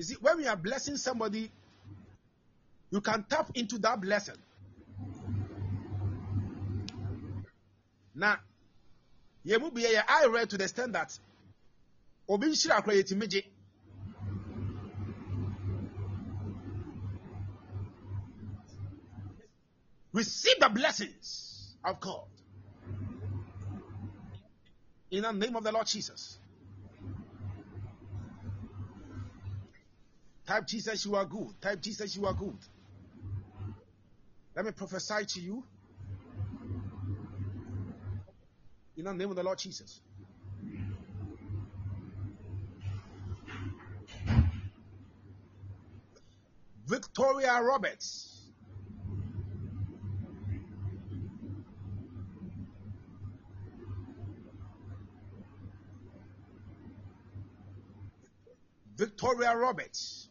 You see, when we are blessing somebody, you can tap into that blessing. Now, you will be I read to the that obi nhyira akora yɛtumi gye receive the blessings of God in the name of the Lord Jesus. Type Jesus, you are good. Type Jesus, you are good. Let me prophesy to you in the name of the Lord Jesus. Victoria Roberts. Victoria Roberts.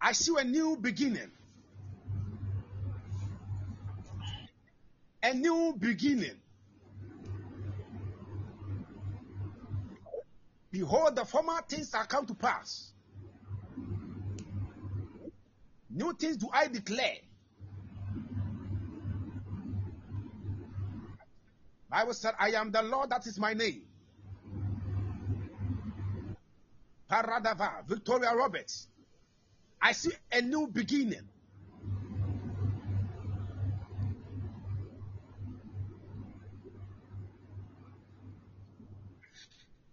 I see a new beginning. A new beginning. Behold, the former things are come to pass. New things do I declare. Bible said, I am the Lord, that is my name. Paradava, Victoria Roberts. I see a new beginning.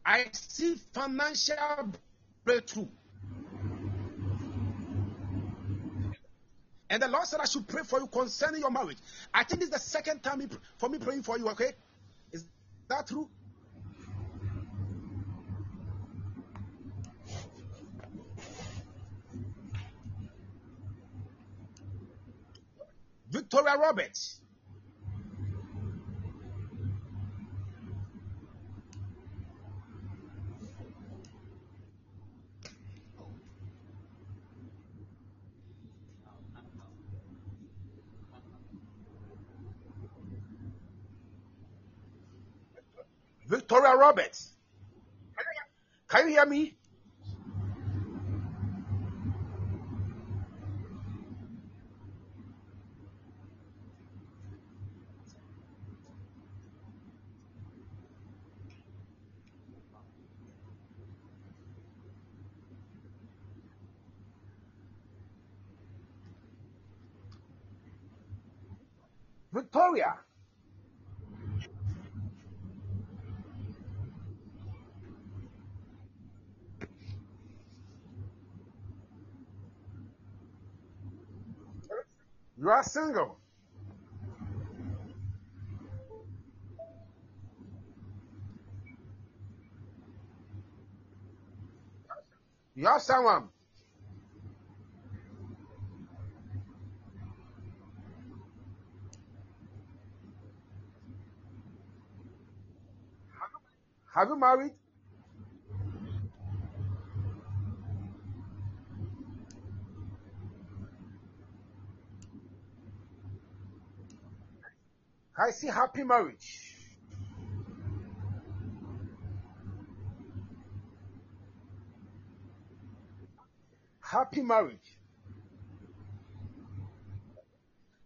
I see financial breakthrough. And the Lord said I should pray for you concerning your marriage. I think this is the second time for me praying for you, okay? Is that true? Victoria Roberts. Victoria Roberts. Can you hear me? Oh, Victoria. You are single. You have someone. Have you married? I see happy marriage. Happy marriage.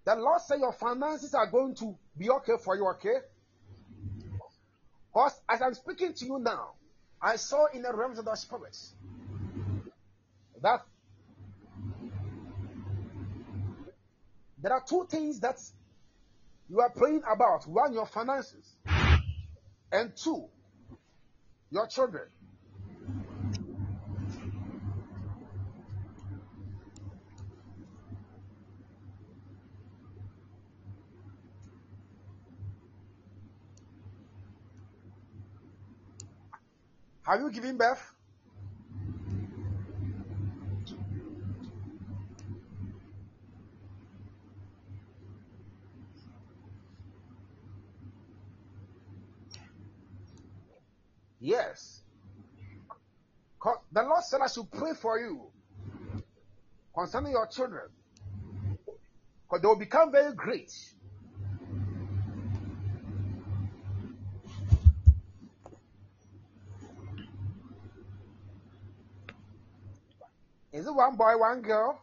The Lord said your finances are going to be okay for you, okay? Because as I'm speaking to you now, I saw in the realms of the spirits that there are two things that you are praying about one, your finances, and two, your children. Have you given birth? Yes. The Lord said I should pray for you concerning your children. Because they will become very great. Is it one boy, one girl?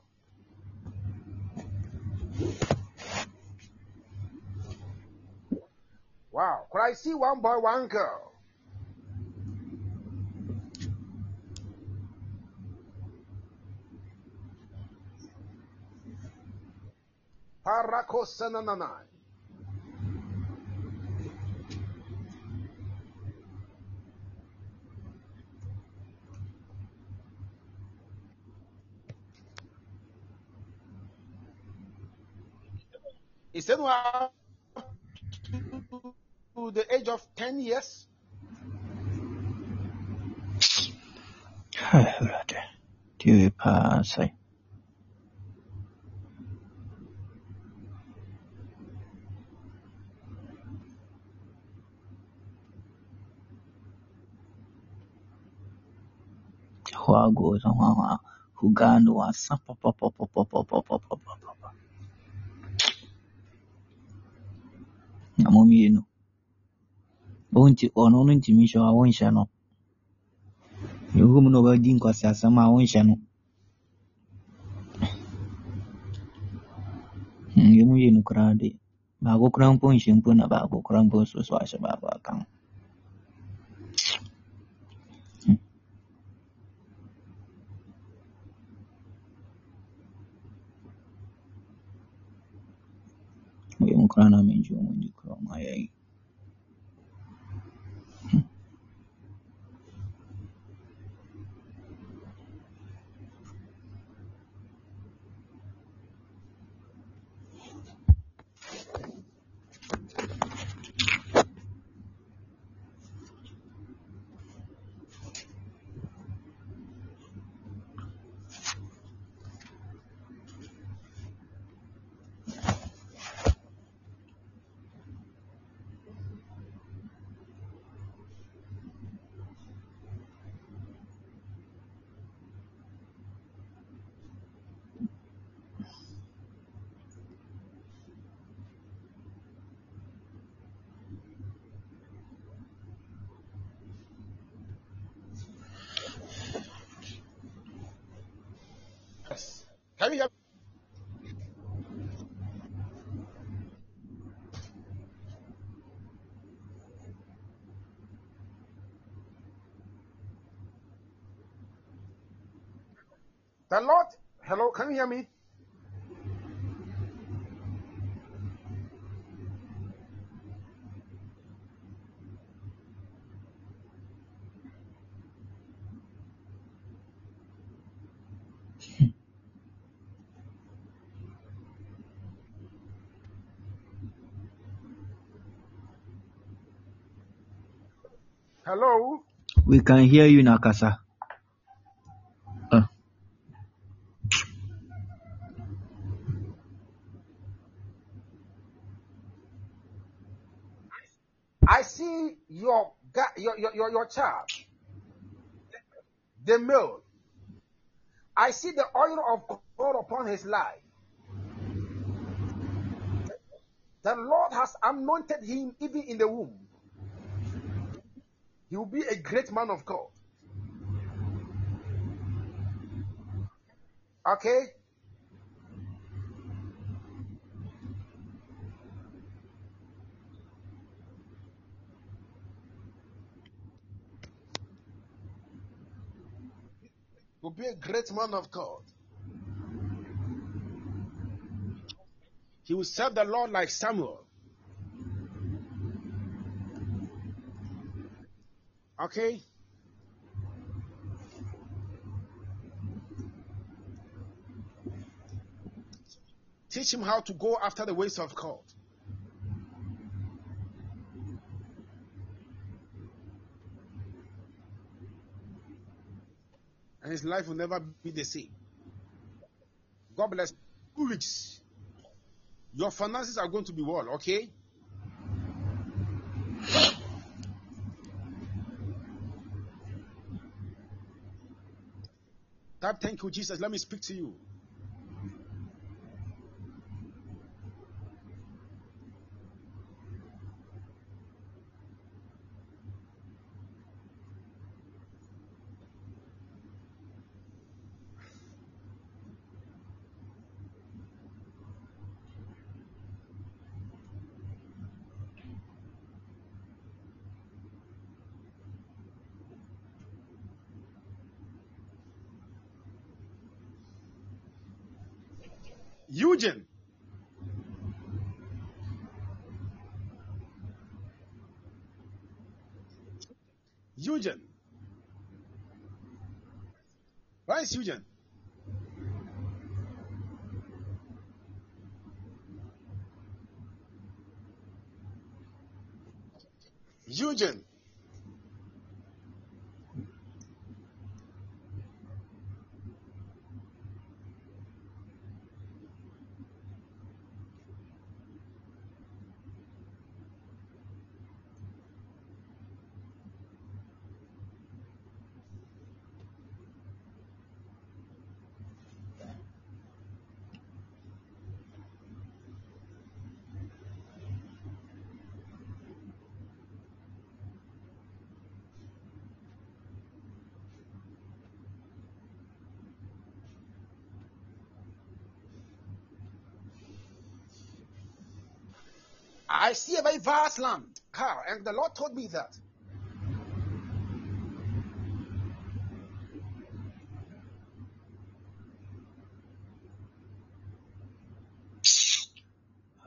Wow. Could I see one boy, one girl? Parakosananai. To the age of 10 years? Awurade, tie paa sɛ hwago sɛ hwahwa hugano wasa papapapapapapapapa na mo mmienu wonti ɔno no ntumi nhyɛ wo a wonhyɛ no yɛhu mu na ɔbɛdi nkwaseasɛm a wonhyɛ no Hmm, yɛmu mmienu koraa de baako koraa mpo nhyɛ mpo na baako koraa mpo so so ahyɛ baako aka ho Mukama yenkola n'amenvu omujjukira omwayaaye. The Lord, hello, can you hear me? Hello? We can hear you, Nakasa. Uh, I see your ga- your your your, your child, the male. I see the oil of God upon his life. The Lord has anointed him even in the womb. He will be a great man of God. Okay? He will be a great man of God. He will serve the Lord like Samuel. Okay? Teach him how to go after the ways of God. And his life will never be the same. God bless. Two weeks. Your finances are going to be well, okay? Type, thank you, Jesus. Let me speak to you. Eugene. Eugene. Where is Eugene? Eugene. I see a very vast land, car, and the Lord told me that.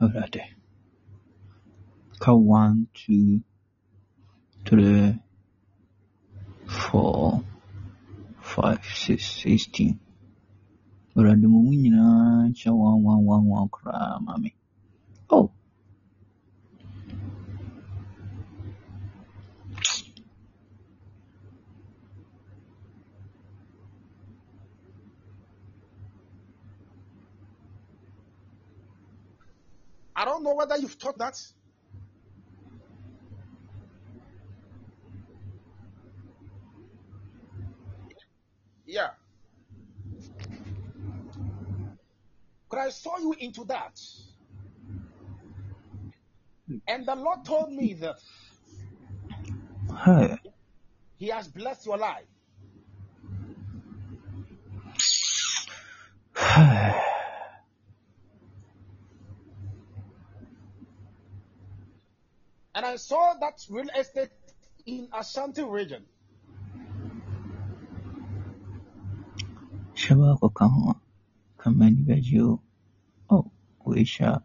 Alright. Count one, two, three, four, five, six, sixteen. Awurade ma mu nyinaa nhyɛ wɔn wɔn wɔn wɔn koraa ma me. Oh, I don't know whether you've taught that. Yeah. But I saw you into that. And the Lord told me that hey, He has blessed your life. And I saw that real estate in Ashanti region. Kamani baju oh wisha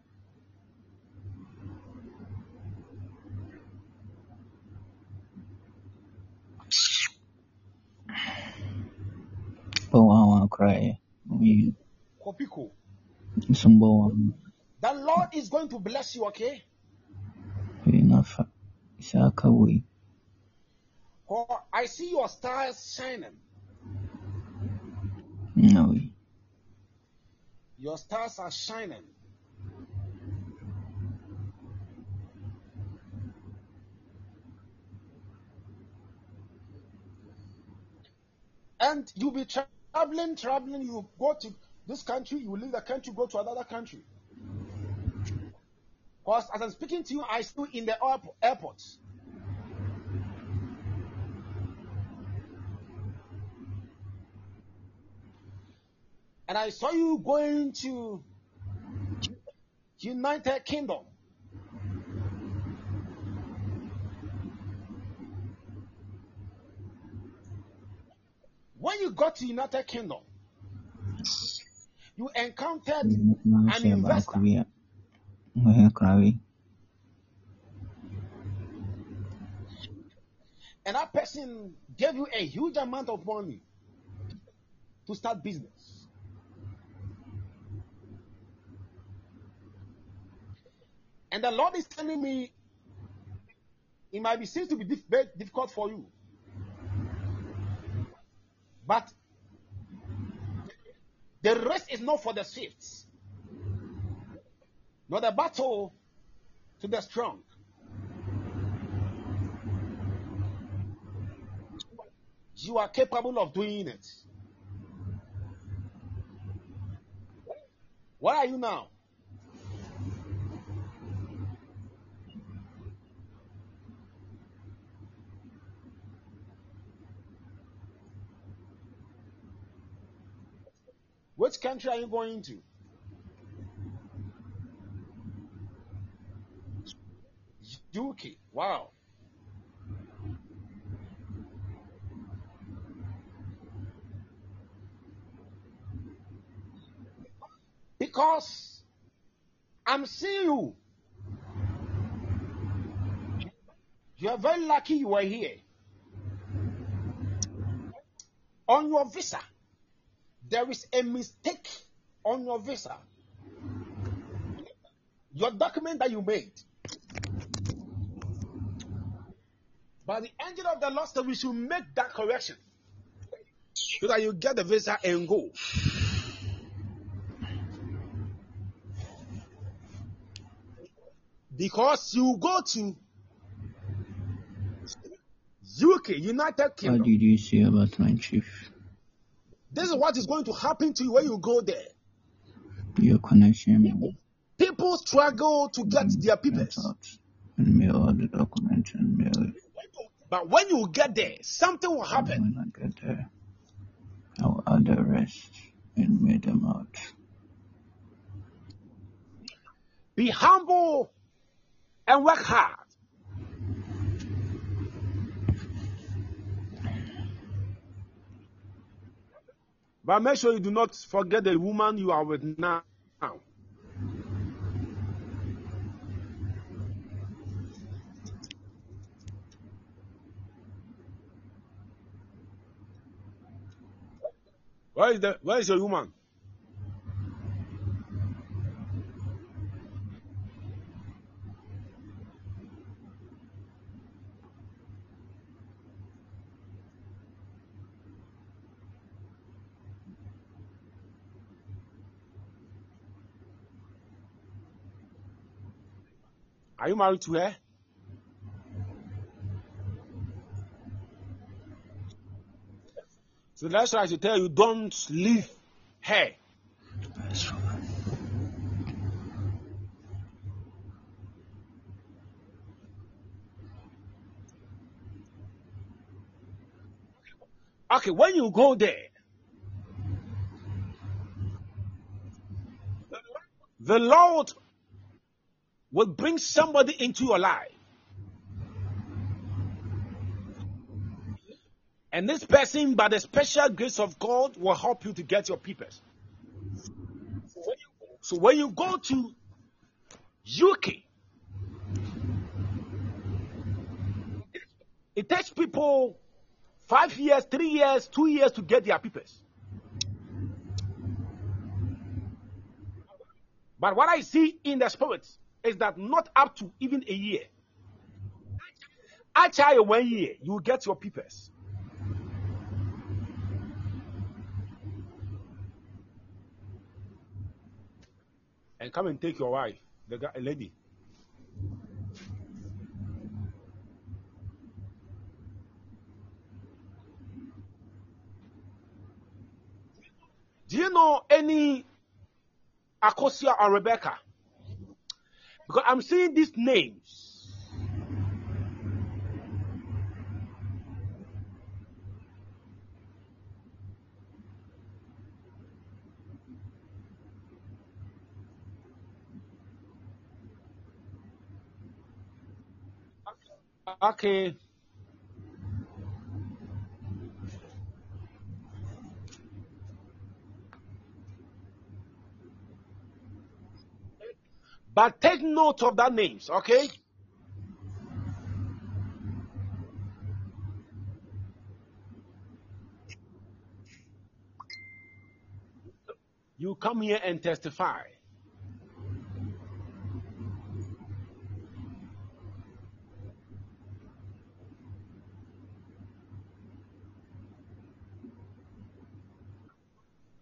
bawawa cry you Kopiko. sumbawa The Lord is going to bless you, okay? Enough isaka we For I see your stars shining. no Your stars are shining. And you'll be traveling, traveling. You go to this country, you leave the country, go to another country. Because as I'm speaking to you, I still in the airport. And I saw you going to United Kingdom. When you got to United Kingdom, you encountered an investor. And that person gave you a huge amount of money to start business. And the Lord is telling me it might be seems to be very difficult for you. But the rest is not for the swift, nor the battle to the strong. You are capable of doing it. Where are you now? Which country are you going to? UK. Wow. Because I'm seeing you. You are very lucky you are here. On your visa, there is a mistake on your visa. Your document that you made. But the angel of the Lord said we should make that correction so that you get the visa and go. Because you go to UK, United Kingdom. what did you say about my chief This is what is going to happen to you when you go there. your connection People struggle to get mm, their papers. and mail all the documents and mail But when you get there, something will happen. when I get there I'll add the rest and mail them out Be humble and work hard. But make sure you do not forget the woman you are with now. Where is the where is your woman? Are you married to her? So that's why I should tell you don't leave her. Okay, when you go there, the Lord will bring somebody into your life. And this person, by the special grace of God, will help you to get your papers. So when you go to UK, it takes people five years, three years, two years to get their papers. But what I see in the spirit is that not up to even a year. Actually, one year, you will get your papers. And come and take your wife, the guy, lady. Do you know any Akosia or Rebecca? Because I'm seeing these names. Okay. But take note of that names, okay? You come here and testify.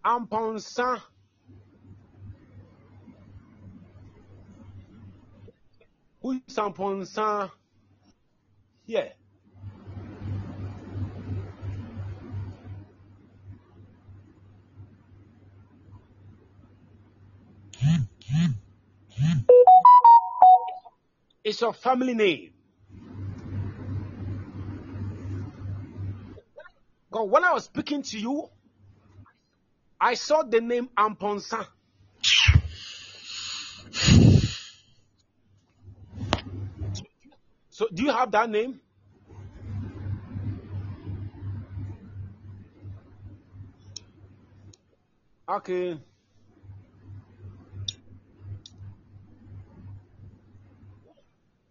Amponsa. Who is Amponsa? Yeah. It's your family name. God, when I was speaking to you, I saw the name Amponsa. So, do you have that name? Okay.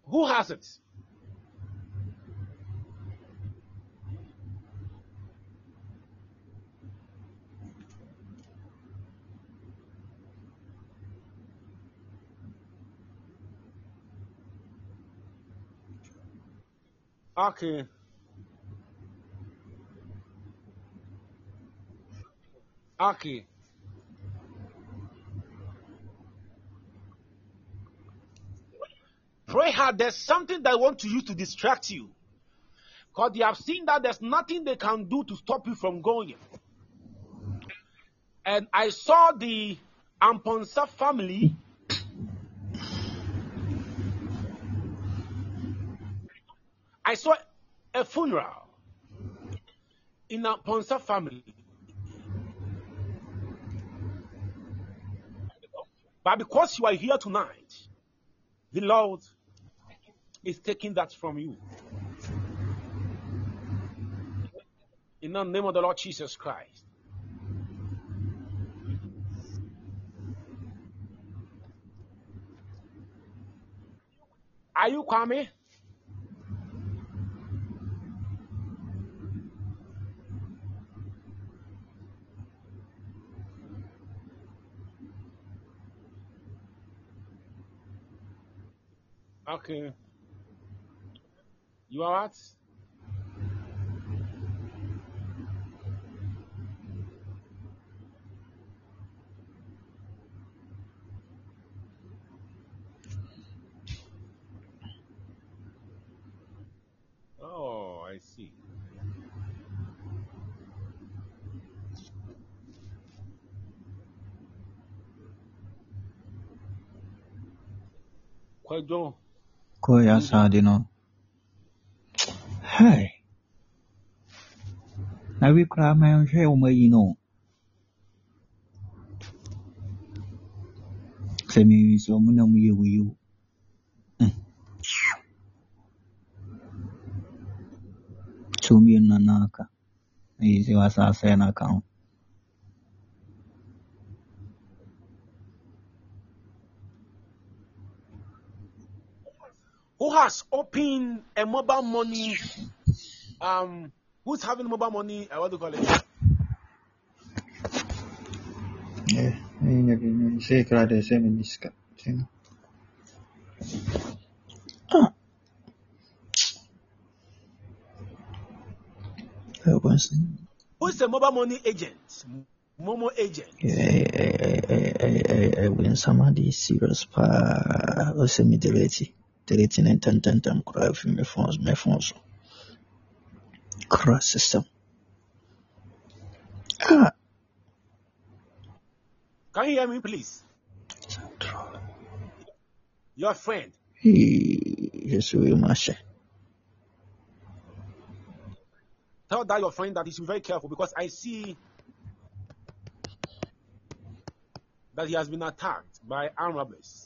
Who has it? Okay. Okay. Pray hard. There's something that I want to use to distract you. Because they have seen that there's nothing they can do to stop you from going. And I saw the Amponsa family. I saw a funeral in Amponsa family. But because you are here tonight, the Lord is taking that from you. In the name of the Lord Jesus Christ. Are you Kwame? Okay. You are what? Oh, I see. Kwadwo. Koya Sadi no. Hey. Na wi kura ma nhwɛ wɔn ayi no. sɛ mewi sɛ ɔmo na mo yɛ wei o Mm. sɛ ɔmmienu na na aka na yi sɛ wasa asɛe no aka ho Who has opened a mobile money? Um, who's having mobile money? Uh, what do you call it? No Ah. Who's the mobile money agent? Momo agent. ɛwɛ nsɛm ade serious paa ɔsɛ me delete delete ne ntɛmtɛmtɛm koraa fi me phone so me phone so system ah Can you hear me, please? Your friend. yesu wei mu ahyɛ Tell that your friend that he should be very careful because I see that he has been attacked by armed robbers.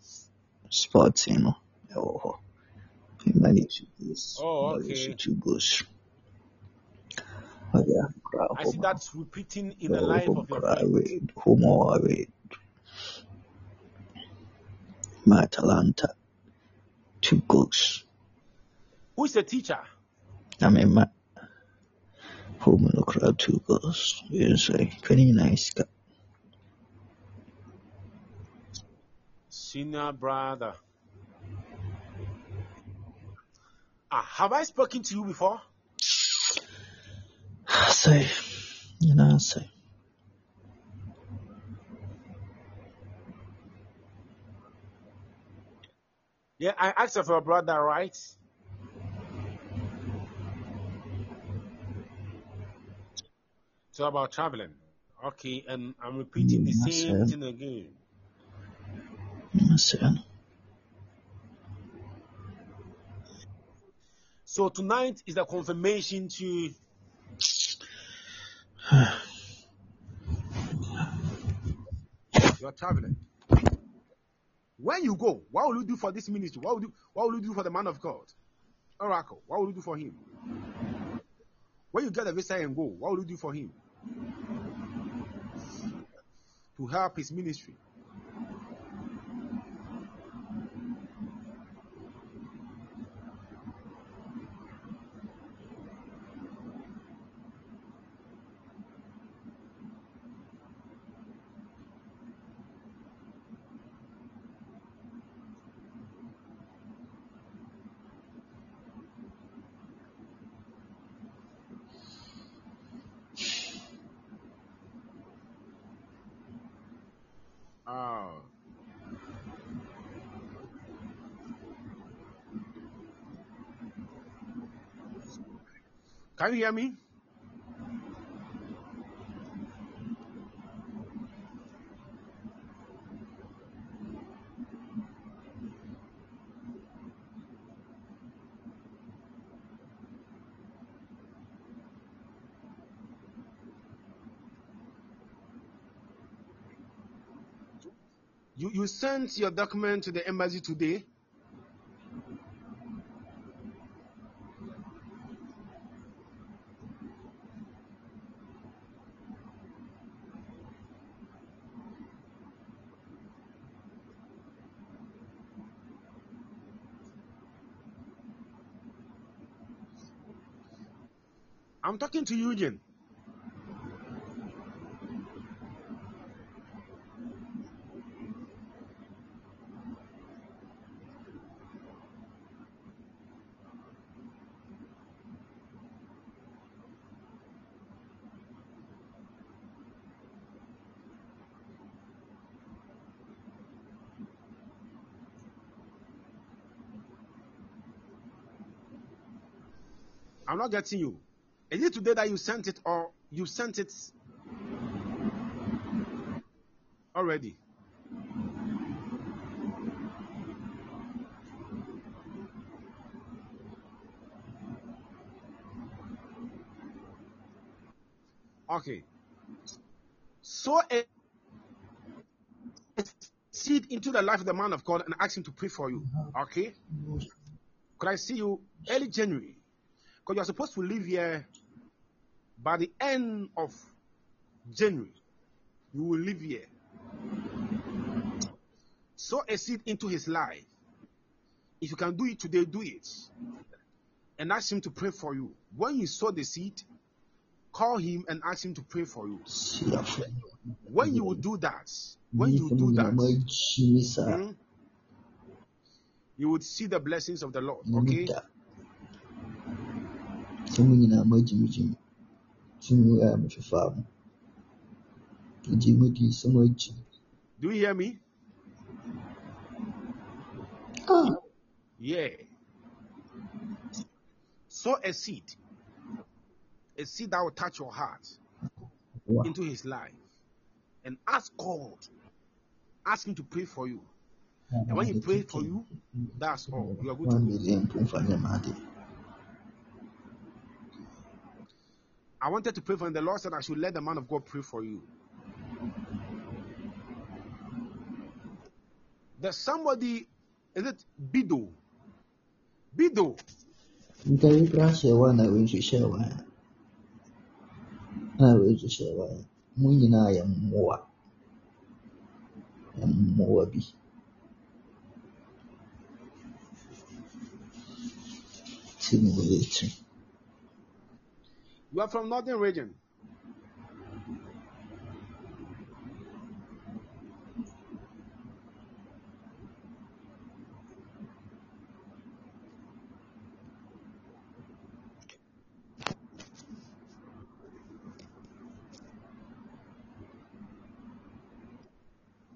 sporting no ɛwɔ hɔ mali two goals Oh, mali so okay. two goals. Ɔyɛ koraa I see that's repeating in the life of your friend. wei home ɔwɔ wei ma Atalanta two goals. Who is the teacher? na mema home no koraa two goals. Wei nso ɛ ka ne nyinaa yɛ sika Senior brother. Ah, have I spoken to you before? sɛ nyinaa say. Yeah, I asked of your brother, right? So about traveling. Okay, and I'm repeating the same thing again. So tonight is the confirmation to your traveling. When you go, what will you do for this ministry? What will you what will you do for the man of God? Oracle, what will you do for him? When you get a visa and go, what will you do for him? To help his ministry. Can you hear me? You you sent your document to the embassy today. I'm talking to Union. I'm not getting you. Is it today that you sent it or you sent it already? Okay. So a seed into the life of the man of God and ask him to pray for you. Okay? Could I see you early January? Because you're supposed to live here by the end of January. You will live here. Sow a seed into his life. If you can do it today, do it. And ask him to pray for you. When you sow the seed, call him and ask him to pray for you. When you will do that, when you do that, hmm, you would see the blessings of the Lord. Okay? Sɛ mo nyinaa moagyimigyim sɛ mu a mefefaa mo nti modi sɛ moagyi Do you hear me? ah Yeah. Sow a seed. A seed that will touch your heart wow. into his life. And ask God. Ask him to pray for you. And when he prays for you, that's all. You are good to I wanted to pray for him. The Lord said I should let the man of God pray for you. There's somebody, is it Bido? Bido. mo nyinaa yɛ mmoa mmoa bi ti ne yɛ akyi You are from Northern Region.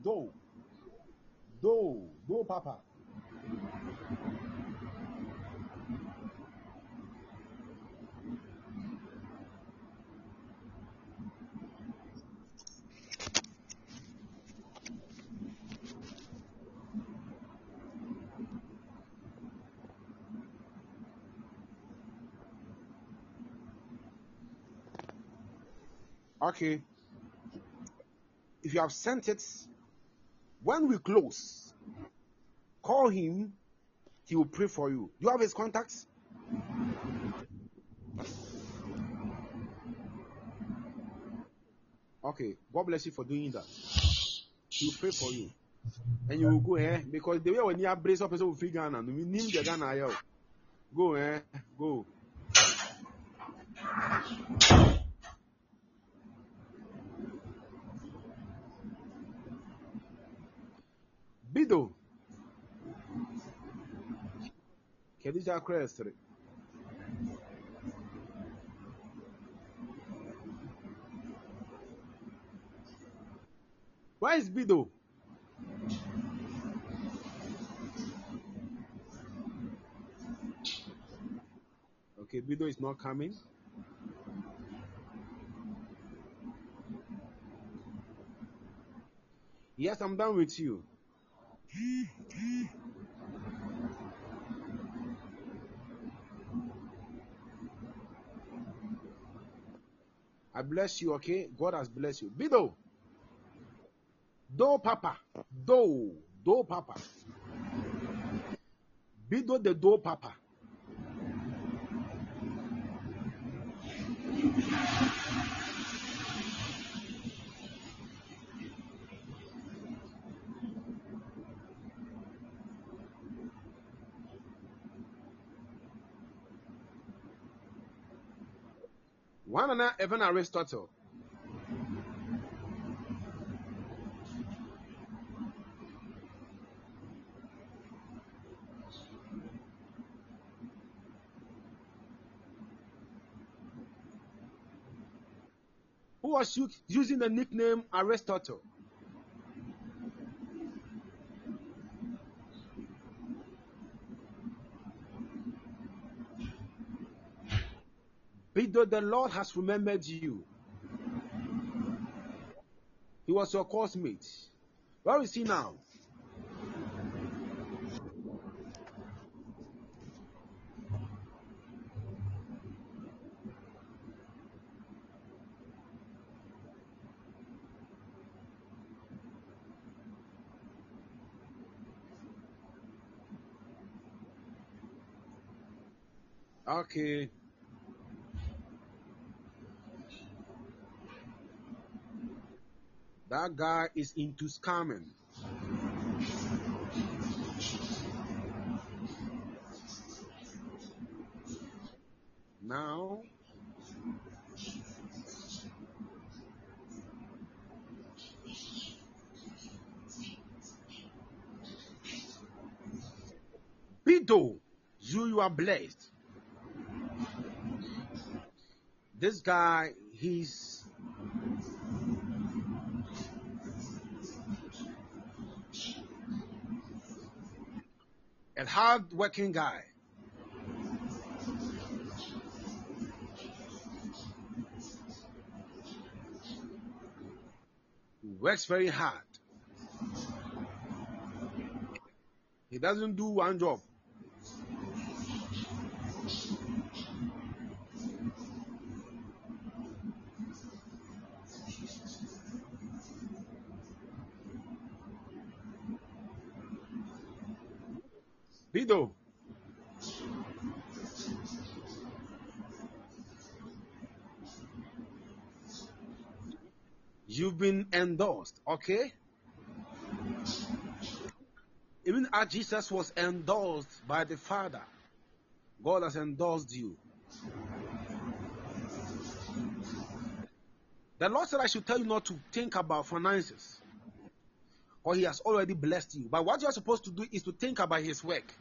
Do. Do. Do, Papa. Okay. If you have sent it, when we close, call him. He will pray for you. Do you have his contacts? Okay. God bless you for doing that. He will pray for you. And you will go eh? Because the way when you have brace up, person will figure Ghana. We name the Ghana. Go eh? Go. Bido. Kedija Crestri. Where is Bido? Okay, Bido is not coming. Yes, I'm done with you. I bless you, okay? God has blessed you. Bido. Do Papa. Do. Do Papa. Bido the Do Papa. Even Aristotle. Who was using the nickname Aristotle? Bido, the Lord has remembered you. He was your course mate. Where is he now? Okay. That guy is into scamming. Now, Bido, you, you are blessed. This guy, he's a hard working guy. Works very hard. He doesn't do one job. Bido. You've been okay? Even as Jesus was endorsed by the Father, God has endorsed you. The Lord said, I should tell you not to think about finances, or He has already blessed you. But what you are supposed to do is to think about His work.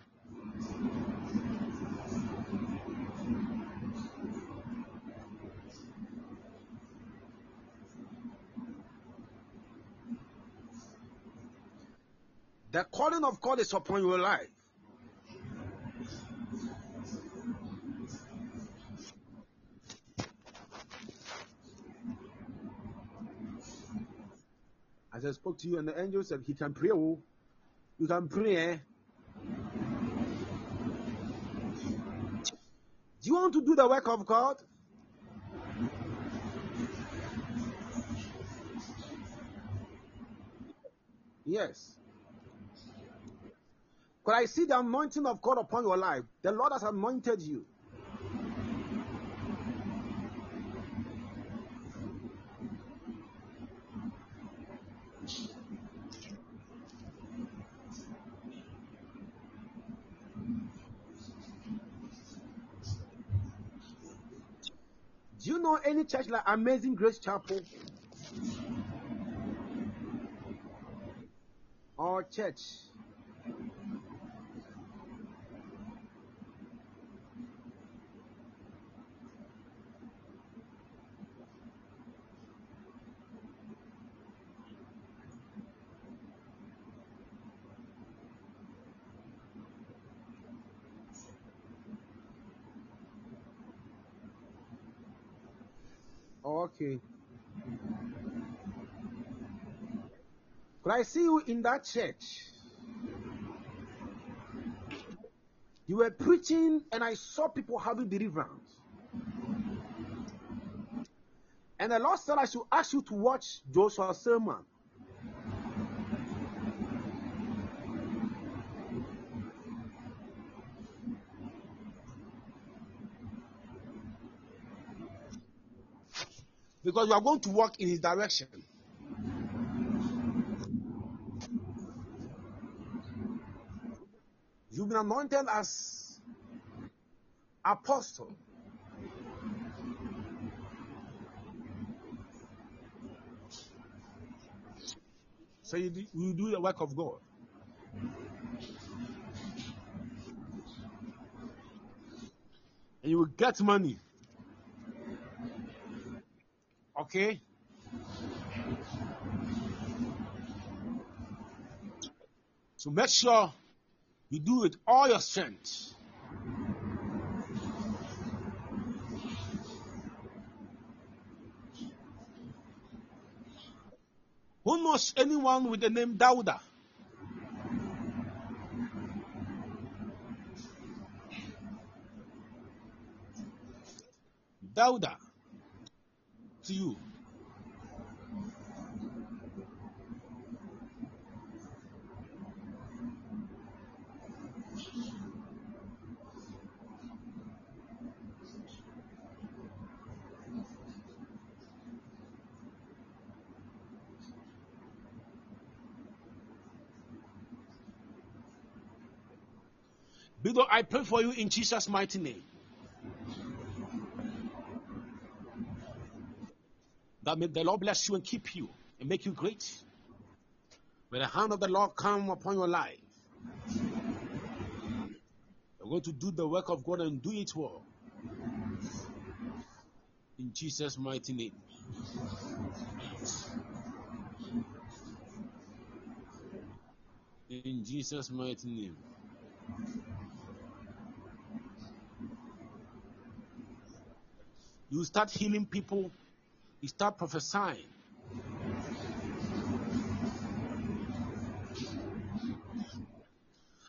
The calling of God is upon your life. As I spoke to you, and the angel said, He can pray. Oh, you can pray. eh? Do you want to do the work of God? Yes. Could I see the anointing of God upon your life? The Lord has anointed you. Do you know any church like Amazing Grace Chapel? Or church? Oh, okay. Could I see you in that church? You were preaching, and I saw people having deliverance. And the Lord said, I should ask you to watch Joshua's sermon. Because you are going to walk in his direction. You've been anointed as apostle. So you do, you do the work of God. And you will get money. Okay. So make sure you do it all your strength. Who knows anyone with the name Dauda? Dauda. To you. Bido, I pray for you in Jesus' mighty name. That may the Lord bless you and keep you and make you great. May the hand of the Lord come upon your life. You're going to do the work of God and do it well. In Jesus' mighty name. In Jesus' mighty name. You start healing people, you start prophesying.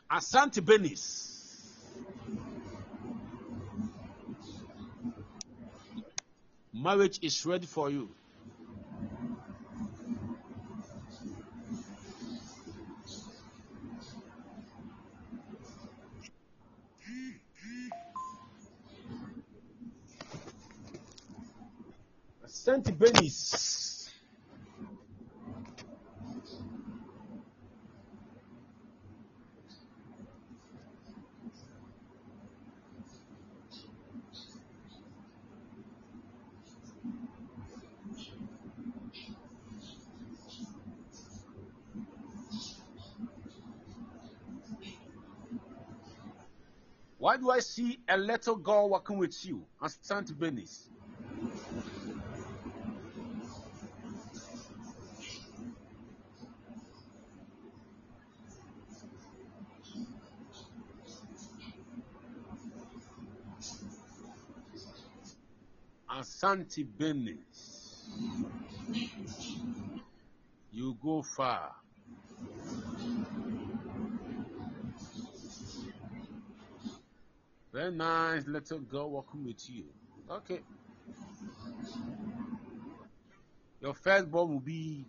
Asante Benis. Marriage is ready for you. Do I see a little girl walking with you? Asante Benis. Asante Benis. You go far. Very nice little girl walking with you. Okay. Your firstborn will be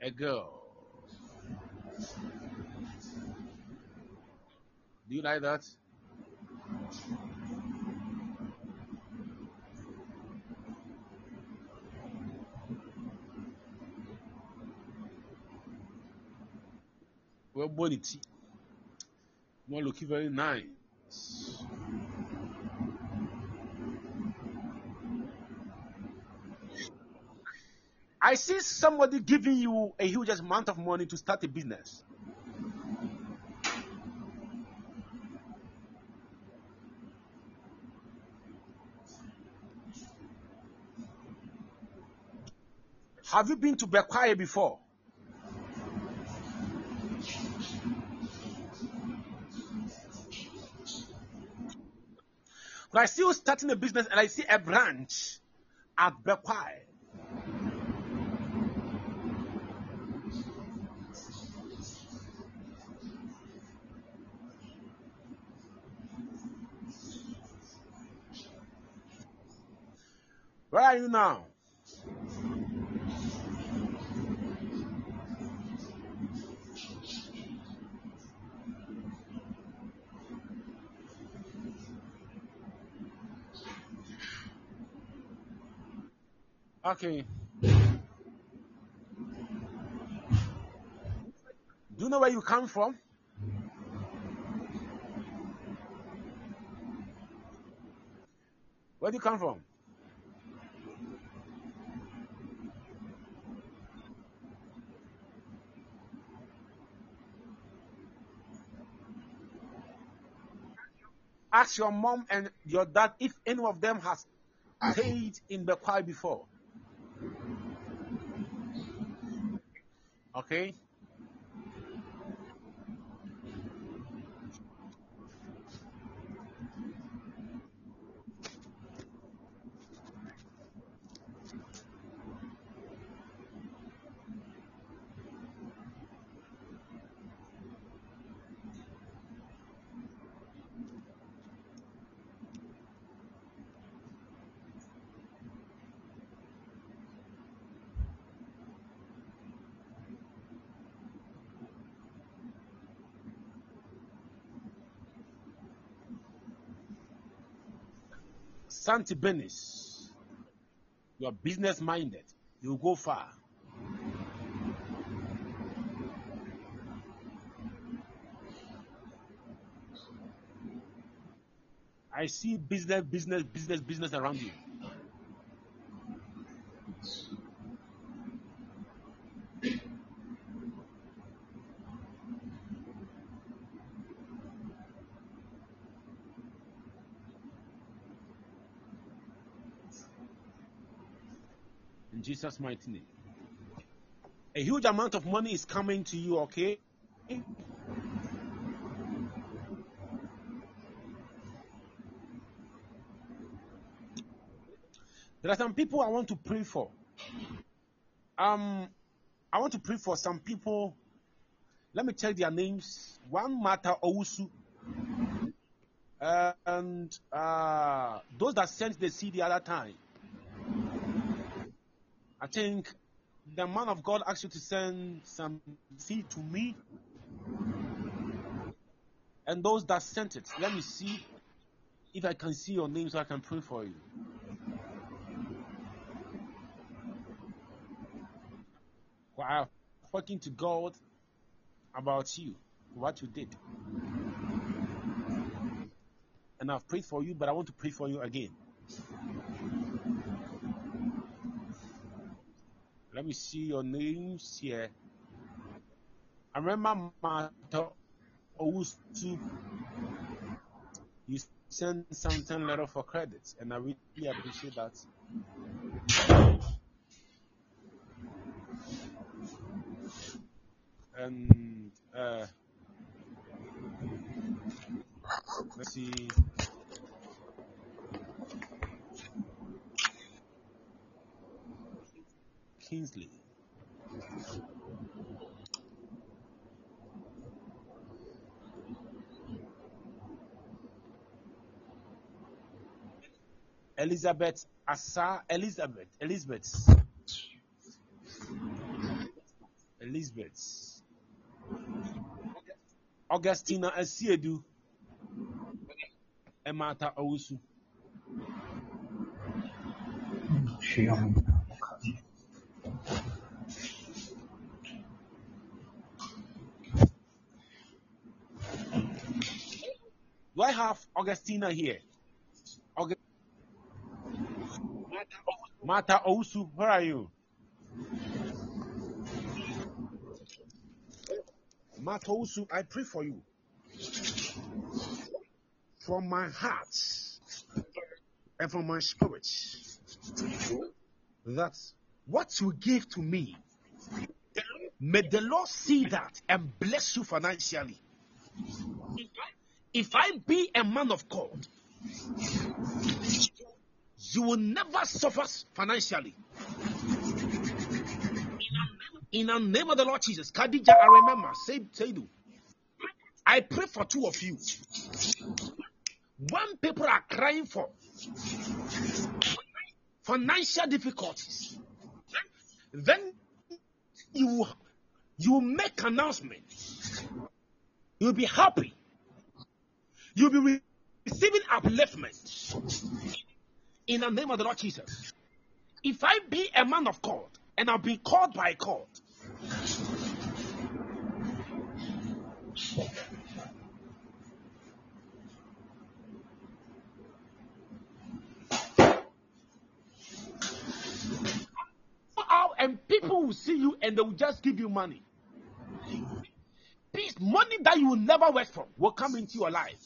a girl. Do you like that? Well, bonity. Not looking very nice. I see somebody giving you a huge amount of money to start a business. Have you been to Bekwai before? I see you starting a business and I see a branch at Bekwai. Where are you now? Okay. Do you know where you come from? Where do you come from? Ask your mom and your dad if any of them has paid in the choir before. Okay? Santi Benis. You are business minded. You go far. I see business, business, business, business around you. Jesus' mighty name. A huge amount of money is coming to you, okay? There are some people I want to pray for. Um, I want to pray for some people. Let me check their names. One Martha Owusu. Uh, and uh, those that sent the seed the other time. I think the man of God asked you to send some seed to me. And those that sent it, let me see if I can see your name so I can pray for you. Wow, talking to God about you, what you did. And I've prayed for you, but I want to pray for you again. Let me see your names here. I remember Martha Owusu. You sent something letter for credit, and I really appreciate that. And uh, let's see. Kingsley. Elizabeth Asa Elizabeth Elizabeth. Elizabeth. Augustina Asiedu. Emata Owusu. Do I have Augustina here? Martha Owusu, where are you? Martha Owusu, I pray for you. From my heart and from my spirit, that what you gave to me, may the Lord see that and bless you financially. If I be a man of God, you will never suffer financially. In the name of the Lord Jesus, Khadija, I remember, say, Seidu, I pray for two of you. When people are crying for financial difficulties, then you you make announcement. You'll be happy. You'll be re- receiving upliftment in the name of the Lord Jesus. If I be a man of God and I've been called by God, go out and people will see you and they will just give you money. Peace, money that you will never work for will come into your life.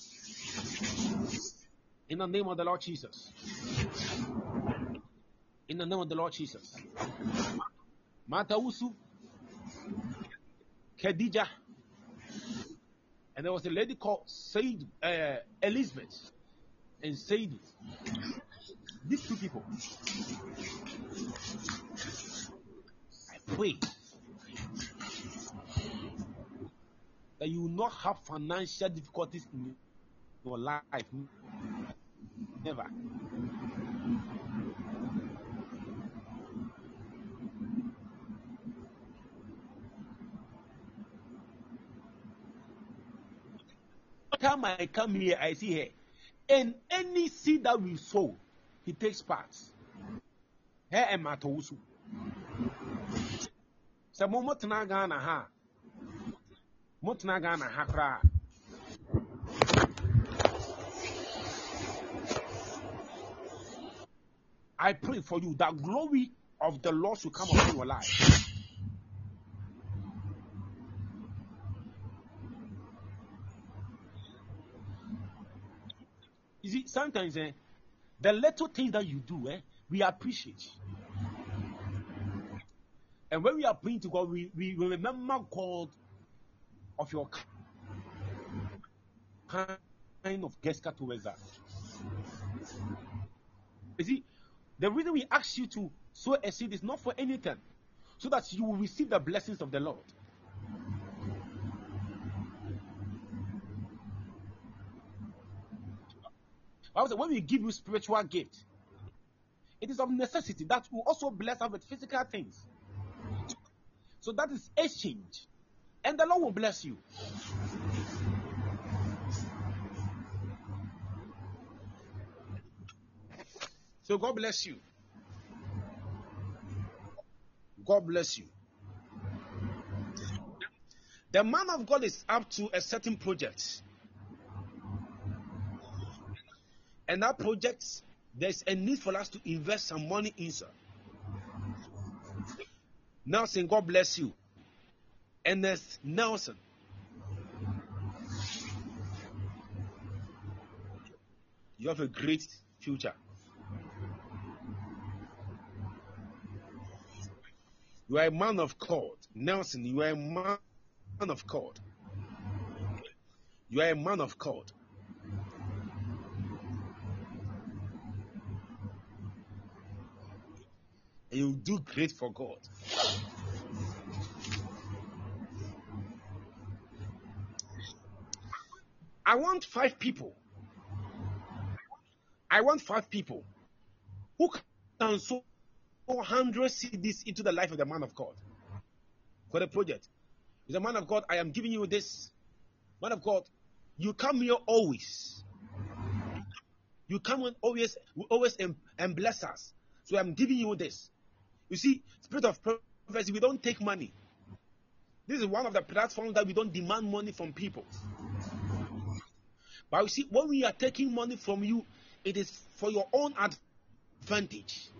In the name of the Lord Jesus. In the name of the Lord Jesus. Matausu, Khadija, and there was a lady called Said uh, Elizabeth and Said. These two people. I pray that you will not have financial difficulties in your life. Never. Time I come here, I see her. And any seed that we sow, he takes part. Hair and matosu. Sɛ mo Ghana ha Ghana ha I pray for you that glory of the Lord should come upon your life. Sometimes eh, the little things that you do, eh, we appreciate. And when we are praying to God, we, we remember God of your kind of gesture towards us. You see, the reason we ask you to sow a seed is not for anything, so that you will receive the blessings of the Lord. Bible when we give you spiritual gift, it is of necessity that we also bless us with physical things. So that is exchange, and the Lord will bless you. So God bless you. God bless you. The man of God is up to a certain project. And that project, there's a need for us to invest some money inside. Nelson, God bless you. Ernest Nelson. You have a great future. You are a man of God. Nelson, you are a man of God. You are a man of God. And you do great for God. I want five people. I want five people who can sow 100 cedis into the life of the man of God for the project. He's a man of God. I am giving you this. Man of God, you come here always. You come and always, always and, and bless us. So I'm giving you this. You see, spirit of prophecy, we don't take money. This is one of the platforms that we don't demand money from people. But you see, when we are taking money from you, it is for your own advantage.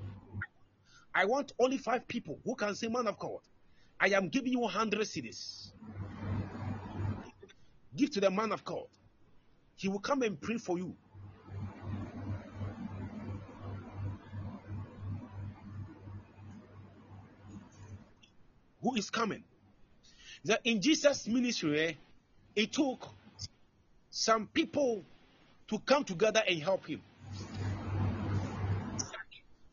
I want only five people who can say, Man of God, I am giving you 100 cedis. Give to the man of God. He will come and pray for you. Is coming? That in Jesus' ministry, eh, it took some people to come together and help him.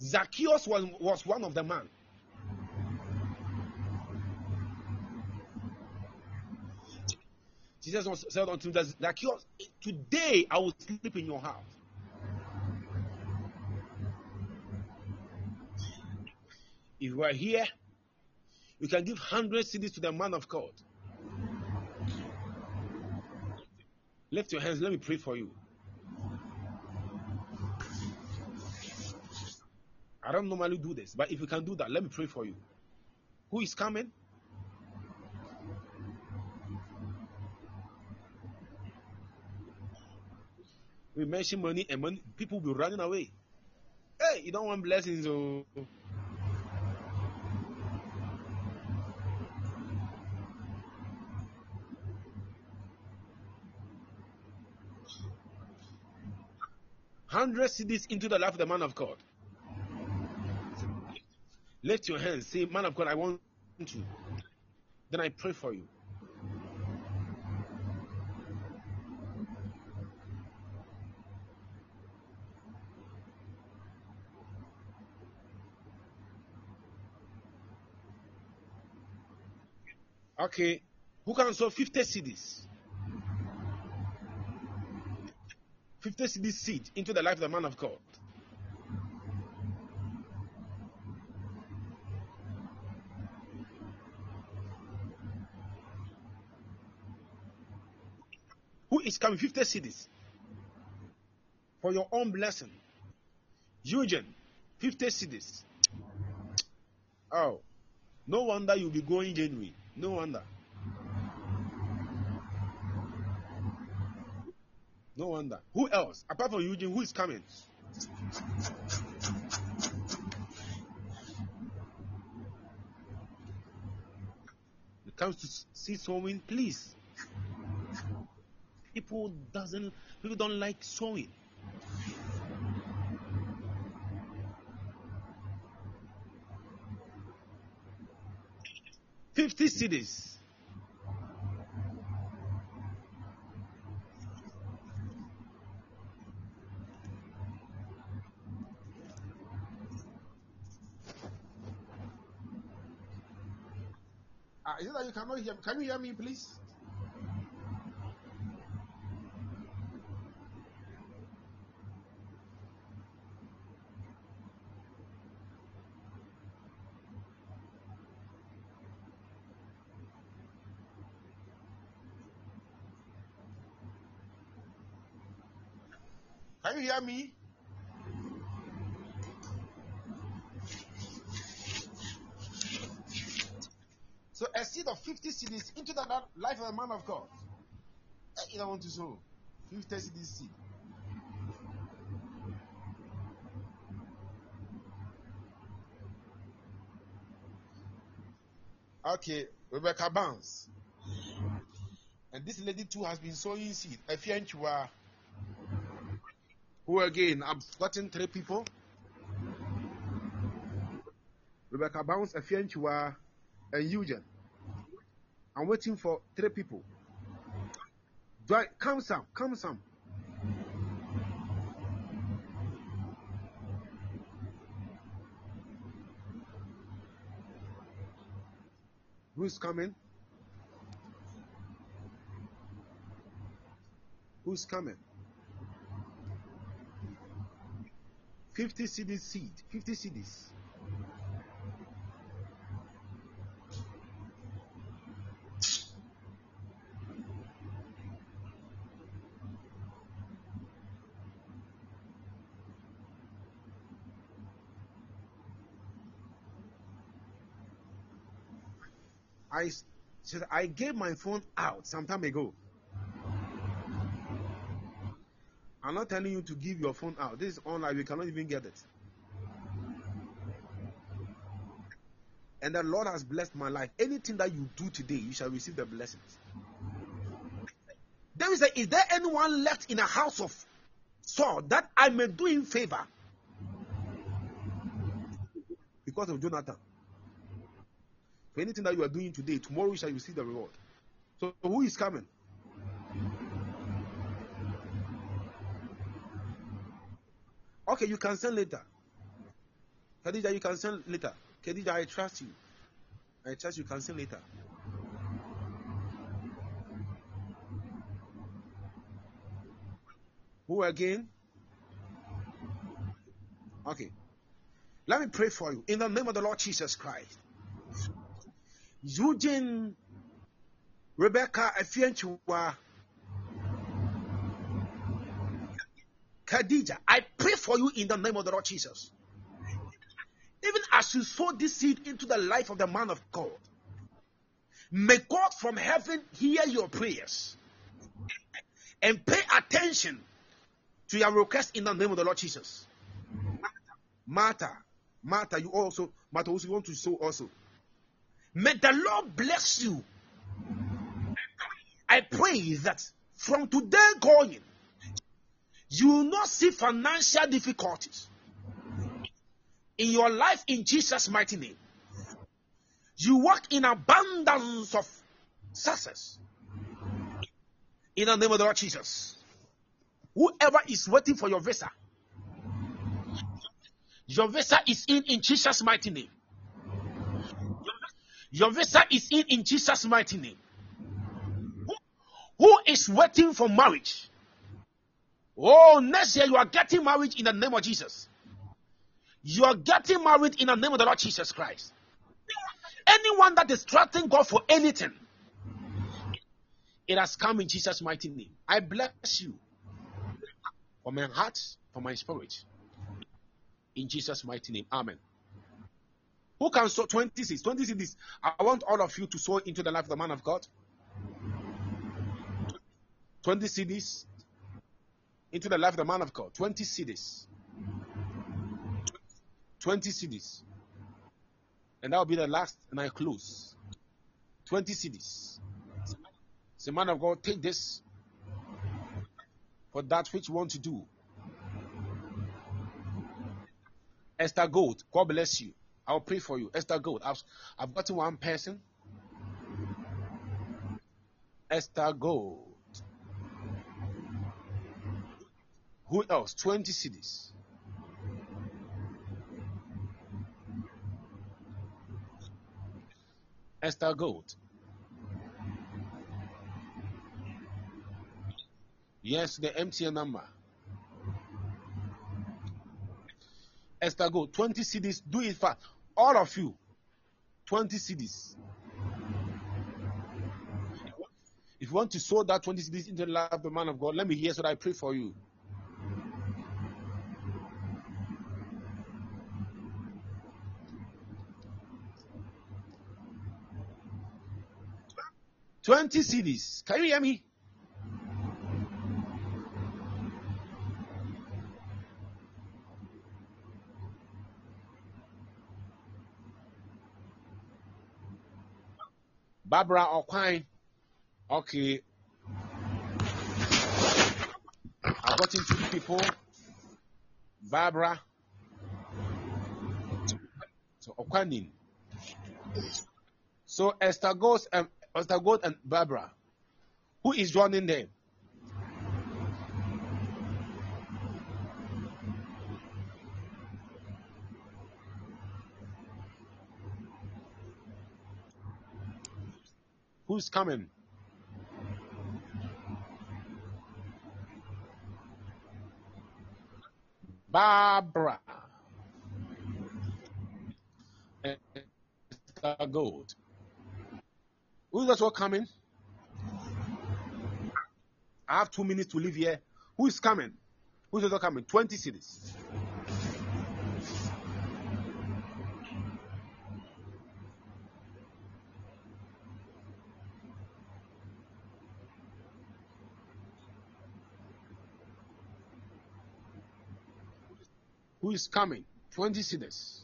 Zacchaeus was, was one of the men. Jesus said unto Zacchaeus, today I will sleep in your house. If you are here, you can give 100 cedis to the man of God. Lift your hands. Let me pray for you. I don't normally do this, but if you can do that, let me pray for you. Who is coming? We mention money and money, people will be running away. Hey, you don't want blessings, oh. Hundred cedis into the life of the man of God. Lift your hands. Say, Man of God, I want to. Then I pray for you. Okay. Who can sow 50 cedis? 50 cedis seed into the life of the man of God. Who is coming? 50 cedis for your own blessing. Eugene, 50 cedis. Oh, no wonder you'll be going January. No wonder. No wonder. Who else? Apart from Eugene, who is coming? It comes to see sewing, please. People doesn't people don't like sewing. Fifty cedis. It that you cannot hear me? Can you hear me, please? Can you hear me? 50 cedis into the life of a man of God. Eh, You don't want to sow 50 cedis seed. Okay, Rebecca Barnes. And this lady too has been sowing seed. Efianchua. Who again? I've gotten three people. Rebecca Barnes, Efianchua, and Eugene. I'm waiting for three people. Do I come some? Come some. Who's coming? Who's coming? 50 cedis seed. 50 cedis. I s- said I gave my phone out some time ago. I'm not telling you to give your phone out. This is online. You cannot even get it. And the Lord has blessed my life. Anything that you do today, you shall receive the blessings. There is a, is there anyone left in a house of Saul that I may do in favor? Because of Jonathan. For anything that you are doing today, tomorrow you shall receive the reward. So who is coming? Okay, you can send later. Khadija, you can send later. Khadija, I trust you. I trust you can send later. Who again? Okay. Let me pray for you in the name of the Lord Jesus Christ. Eugene, Rebecca Efienchua, Khadija, I pray for you in the name of the Lord Jesus. Even as you sow this seed into the life of the man of God, may God from heaven hear your prayers and pay attention to your request in the name of the Lord Jesus. Martha, Martha, you also, Martha, also you want to sow also. May the Lord bless you. I pray that from today going, you will not see financial difficulties in your life in Jesus' mighty name. You walk in abundance of success in the name of the Lord Jesus. Whoever is waiting for your visa, your visa is in in Jesus' mighty name. Your visa is in in Jesus' mighty name. Who- Who is waiting for marriage? Oh, next year you are getting married in the name of Jesus. You are getting married in the name of the Lord Jesus Christ. Anyone that is trusting God for anything, it has come in Jesus' mighty name. I bless you from my heart, from my spirit. In Jesus' mighty name. Amen. Who can sow 20 cedis? 20 cedis. I want all of you to sow into the life of the man of God. 20 cedis into the life of the man of God. 20 cedis. 20 cedis. And that will be the last, and I close. 20 cedis. Say, man of God, take this for that which you want to do. Esther Gold, God bless you. I'll pray for you. Esther Gold, I've, I've one person. Esther Gold. Who else? 20 cedis. Esther Gold. Yes, the MTN number. Esther Gold, 20 cedis. Do it fast. All of you, 20 cedis. If you want to sow that 20 cedis into the life of the man of God, let me hear so that I pray for you. Twenty cedis. Can you hear me? Barbara Okwine. Okay. I've gotten two people. Barbara. So Okwanin. So Esther goes and Esther Gold and Barbara. Who is joining them? Who's coming? Barbara. Gold. Who's that one coming? I have two minutes to leave here. Who is coming? Who's also coming? 20 cedis. Who is coming? 20 cedis.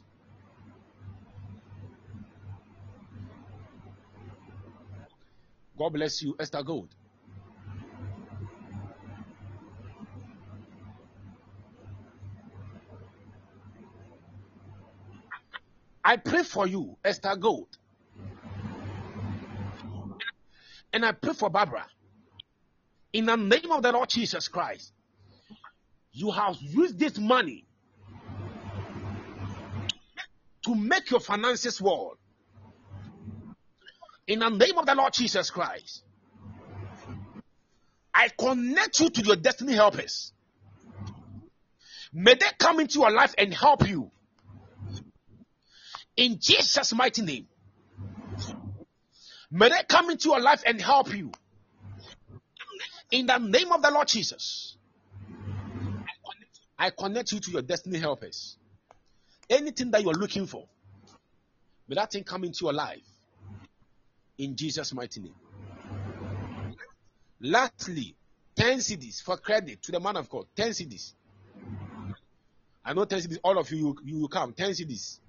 God bless you, Esther Gold. I pray for you, Esther Gold. And I pray for Barbara. In the name of the Lord Jesus Christ, you have used this money to make your finances work. In the name of the Lord Jesus Christ, I connect you to your destiny helpers. May they come into your life and help you. In Jesus' mighty name. May they come into your life and help you. In the name of the Lord Jesus. I connect you to your destiny helpers. Anything that you're looking for, may that thing come into your life in Jesus' mighty name. Lastly, 10 cedis for credit to the man of God. 10 cedis. I know 10 cedis, all of you, you, you come. 10 cedis.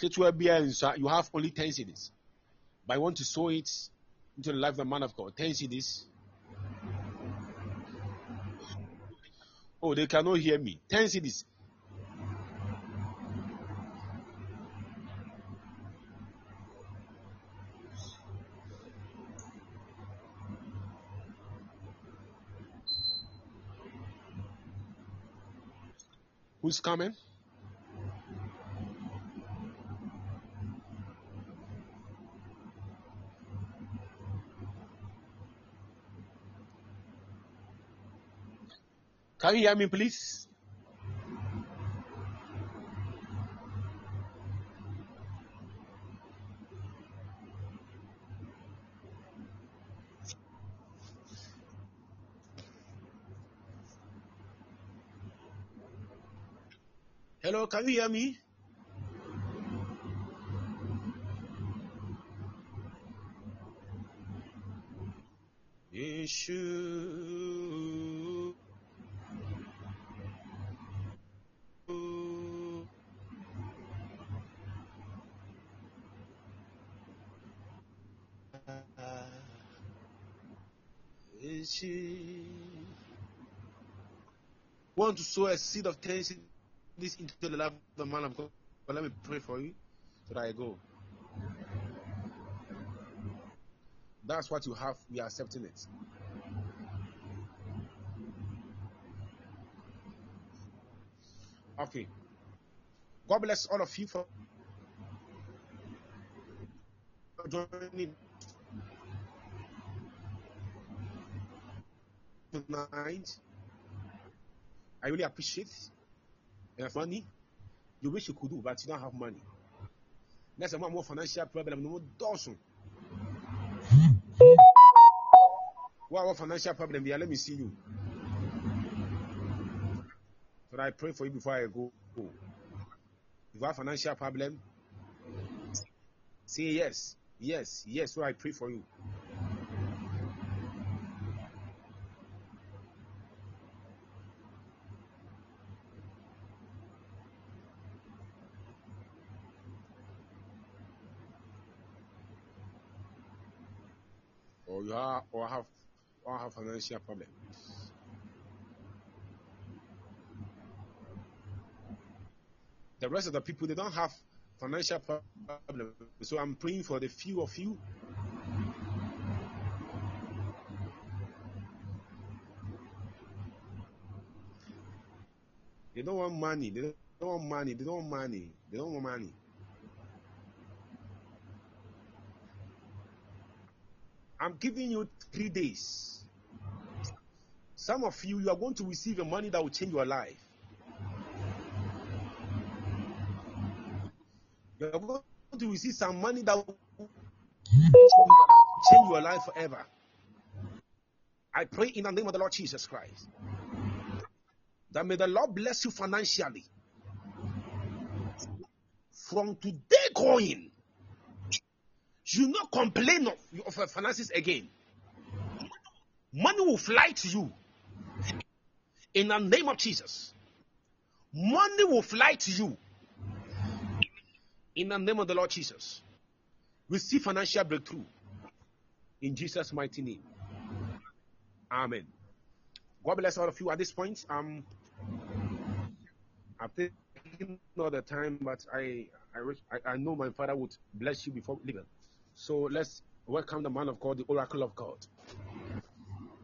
You have only 10 cedis. But I want to sow it into the life of the man of God. 10 cedis. Oh, they cannot hear me. 10 CDs. Who's coming? Can you hear me, please? Hello, can you hear me? Want to sow a seed of thanksgiving this into the life of the man of God? But let me pray for you so that I go. That's what you have. We are accepting it. Okay. God bless all of you for joining tonight. I really appreciate if money, you wish you could do, but you don't have money. That's a more financial problem. No dawson. What our financial problem? Yeah, let me see you. But I pray for you before I go. If you have financial problem, say yes, yes, yes. So I pray for you. Financial problem. The rest of the people they don't have financial problem. So I'm praying for the few of you. They don't want money. They don't want money. They don't want money. They don't want money. I'm giving you three days. Some of you, you are going to receive a money that will change your life. You are going to receive some money that will change your life forever. I pray in the name of the Lord Jesus Christ that may the Lord bless you financially. From today going, you not complain of, of your finances again. Money will fly to you. In the name of Jesus. Money will fly to you. In the name of the Lord Jesus. Receive financial breakthrough. In Jesus' mighty name. Amen. God bless all of you at this point. Um, I've taken all the time, but I I, I know my father would bless you before leaving. So let's welcome the man of God, the oracle of God,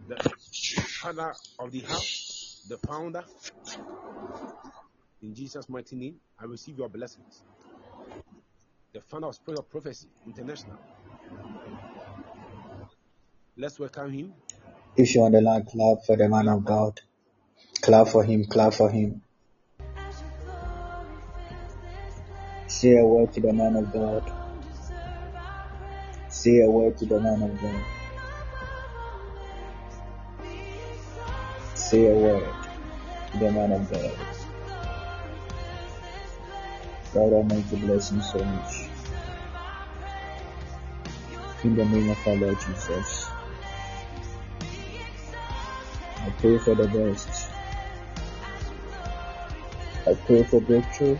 the father of the house, the founder. In Jesus' mighty name, I receive your blessings. The founder of Spirit of Prophecy International. Let's welcome him. If you're on the line, clap for the man of God. Clap for him, clap for him. Say a word to the man of God. Say a word to the man of God. Say a word to the man of God. God Almighty bless him so much. In the name of our Lord Jesus. I pray for the best. I pray for breakthrough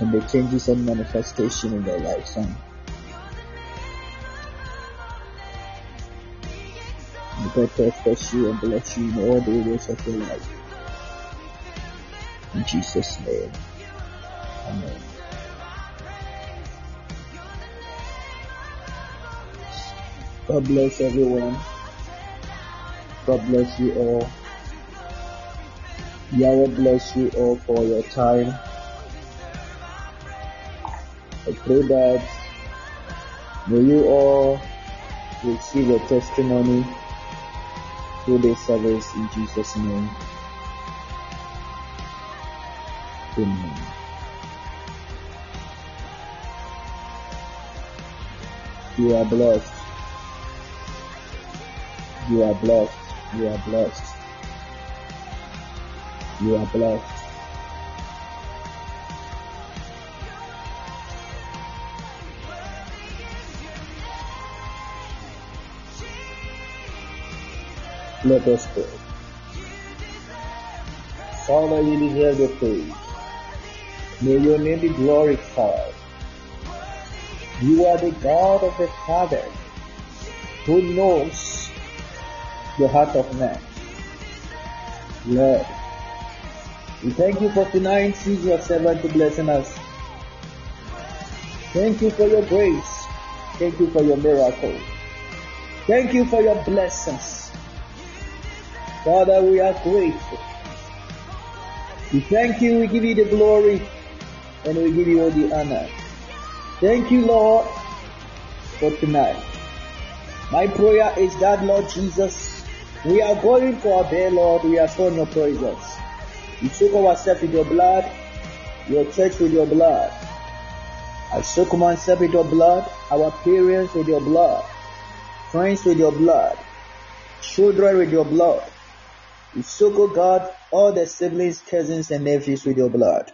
and the changes and manifestation in their lifetime. May God protect you and bless you in all the areas of your life. In Jesus' name. Amen. God bless everyone. God bless you all. Yahweh bless you all for your time. I pray that may you all receive a testimony through this service in Jesus' name. Amen. You are blessed. You are blessed. You are blessed. You are blessed. Pray. Father, you deserve the praise. May your name be glorified. You are the God of the Father who knows the heart of man. Lord, we thank you for tonight. Choose your servant to blessing us. Thank you for your grace. Thank you for your miracle. Thank you for your blessings. Father, we are grateful. We thank you, we give you the glory, and we give you all the honor. Thank you, Lord, for tonight. My prayer is that, Lord Jesus, we are going for our day, Lord. We are showing your presence. You soak ourselves with your blood, your church with your blood. I soak myself with your blood, our parents with your blood, friends with your blood, children with your blood. You soak, God, all the siblings, cousins, and nephews with your blood.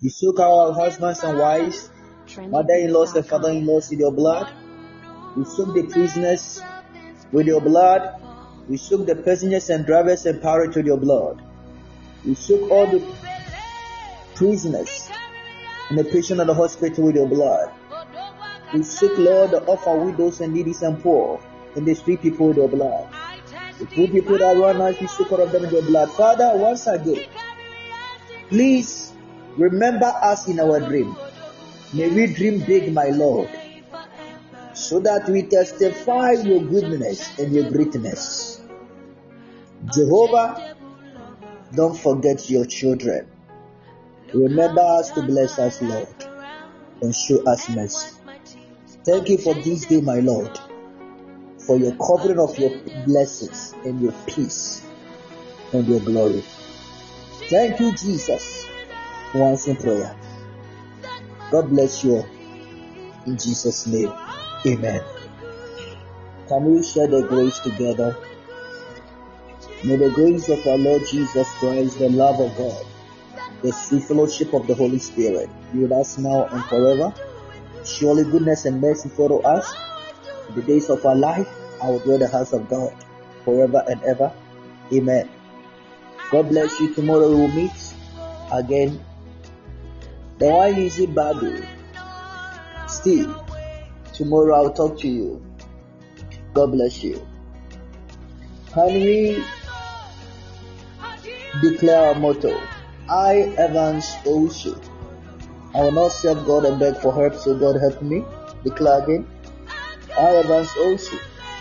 You soak our husbands and wives, mother-in-laws and father-in-laws with your blood. We soak the prisoners with your blood. We soak the passengers and drivers and pirates with your blood. We soak all the prisoners and the patient of the hospital with your blood. We soak, Lord, the orphan widows and needy and poor and the street people with your blood. The poor people that run out, soak all of them with your blood. Father, once again, please remember us in our dream. May we dream big, my Lord, so that we testify your goodness and your greatness. Jehovah, don't forget your children. Remember us to bless us, Lord, and show us mercy. Thank you for this day, my Lord, for your covering of your blessings and your peace and your glory. Thank you, Jesus, for answering prayer. God bless you. In Jesus' name, amen. Can we share the grace together? May the grace of our Lord Jesus Christ, the love of God, the sweet fellowship of the Holy Spirit be with us now and forever. Surely goodness and mercy follow us the days of our life. I will dwell the house of God forever and ever. Amen. God bless you. Tomorrow we will meet again. The one easy Bible. Still, tomorrow I'll talk to you. God bless you. Can we declare our motto? I, Evans Owusu. I will not serve God and beg for help, so God help me. Declare again. I, Evans Owusu.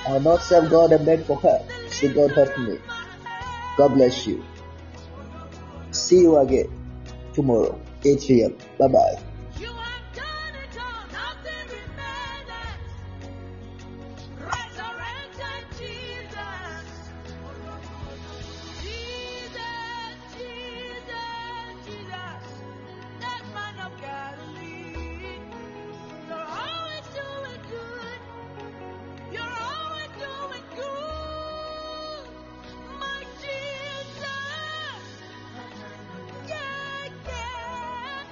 I not serve God and beg for help, so God help me. God bless you. See you again tomorrow, 8 p.m. Bye bye.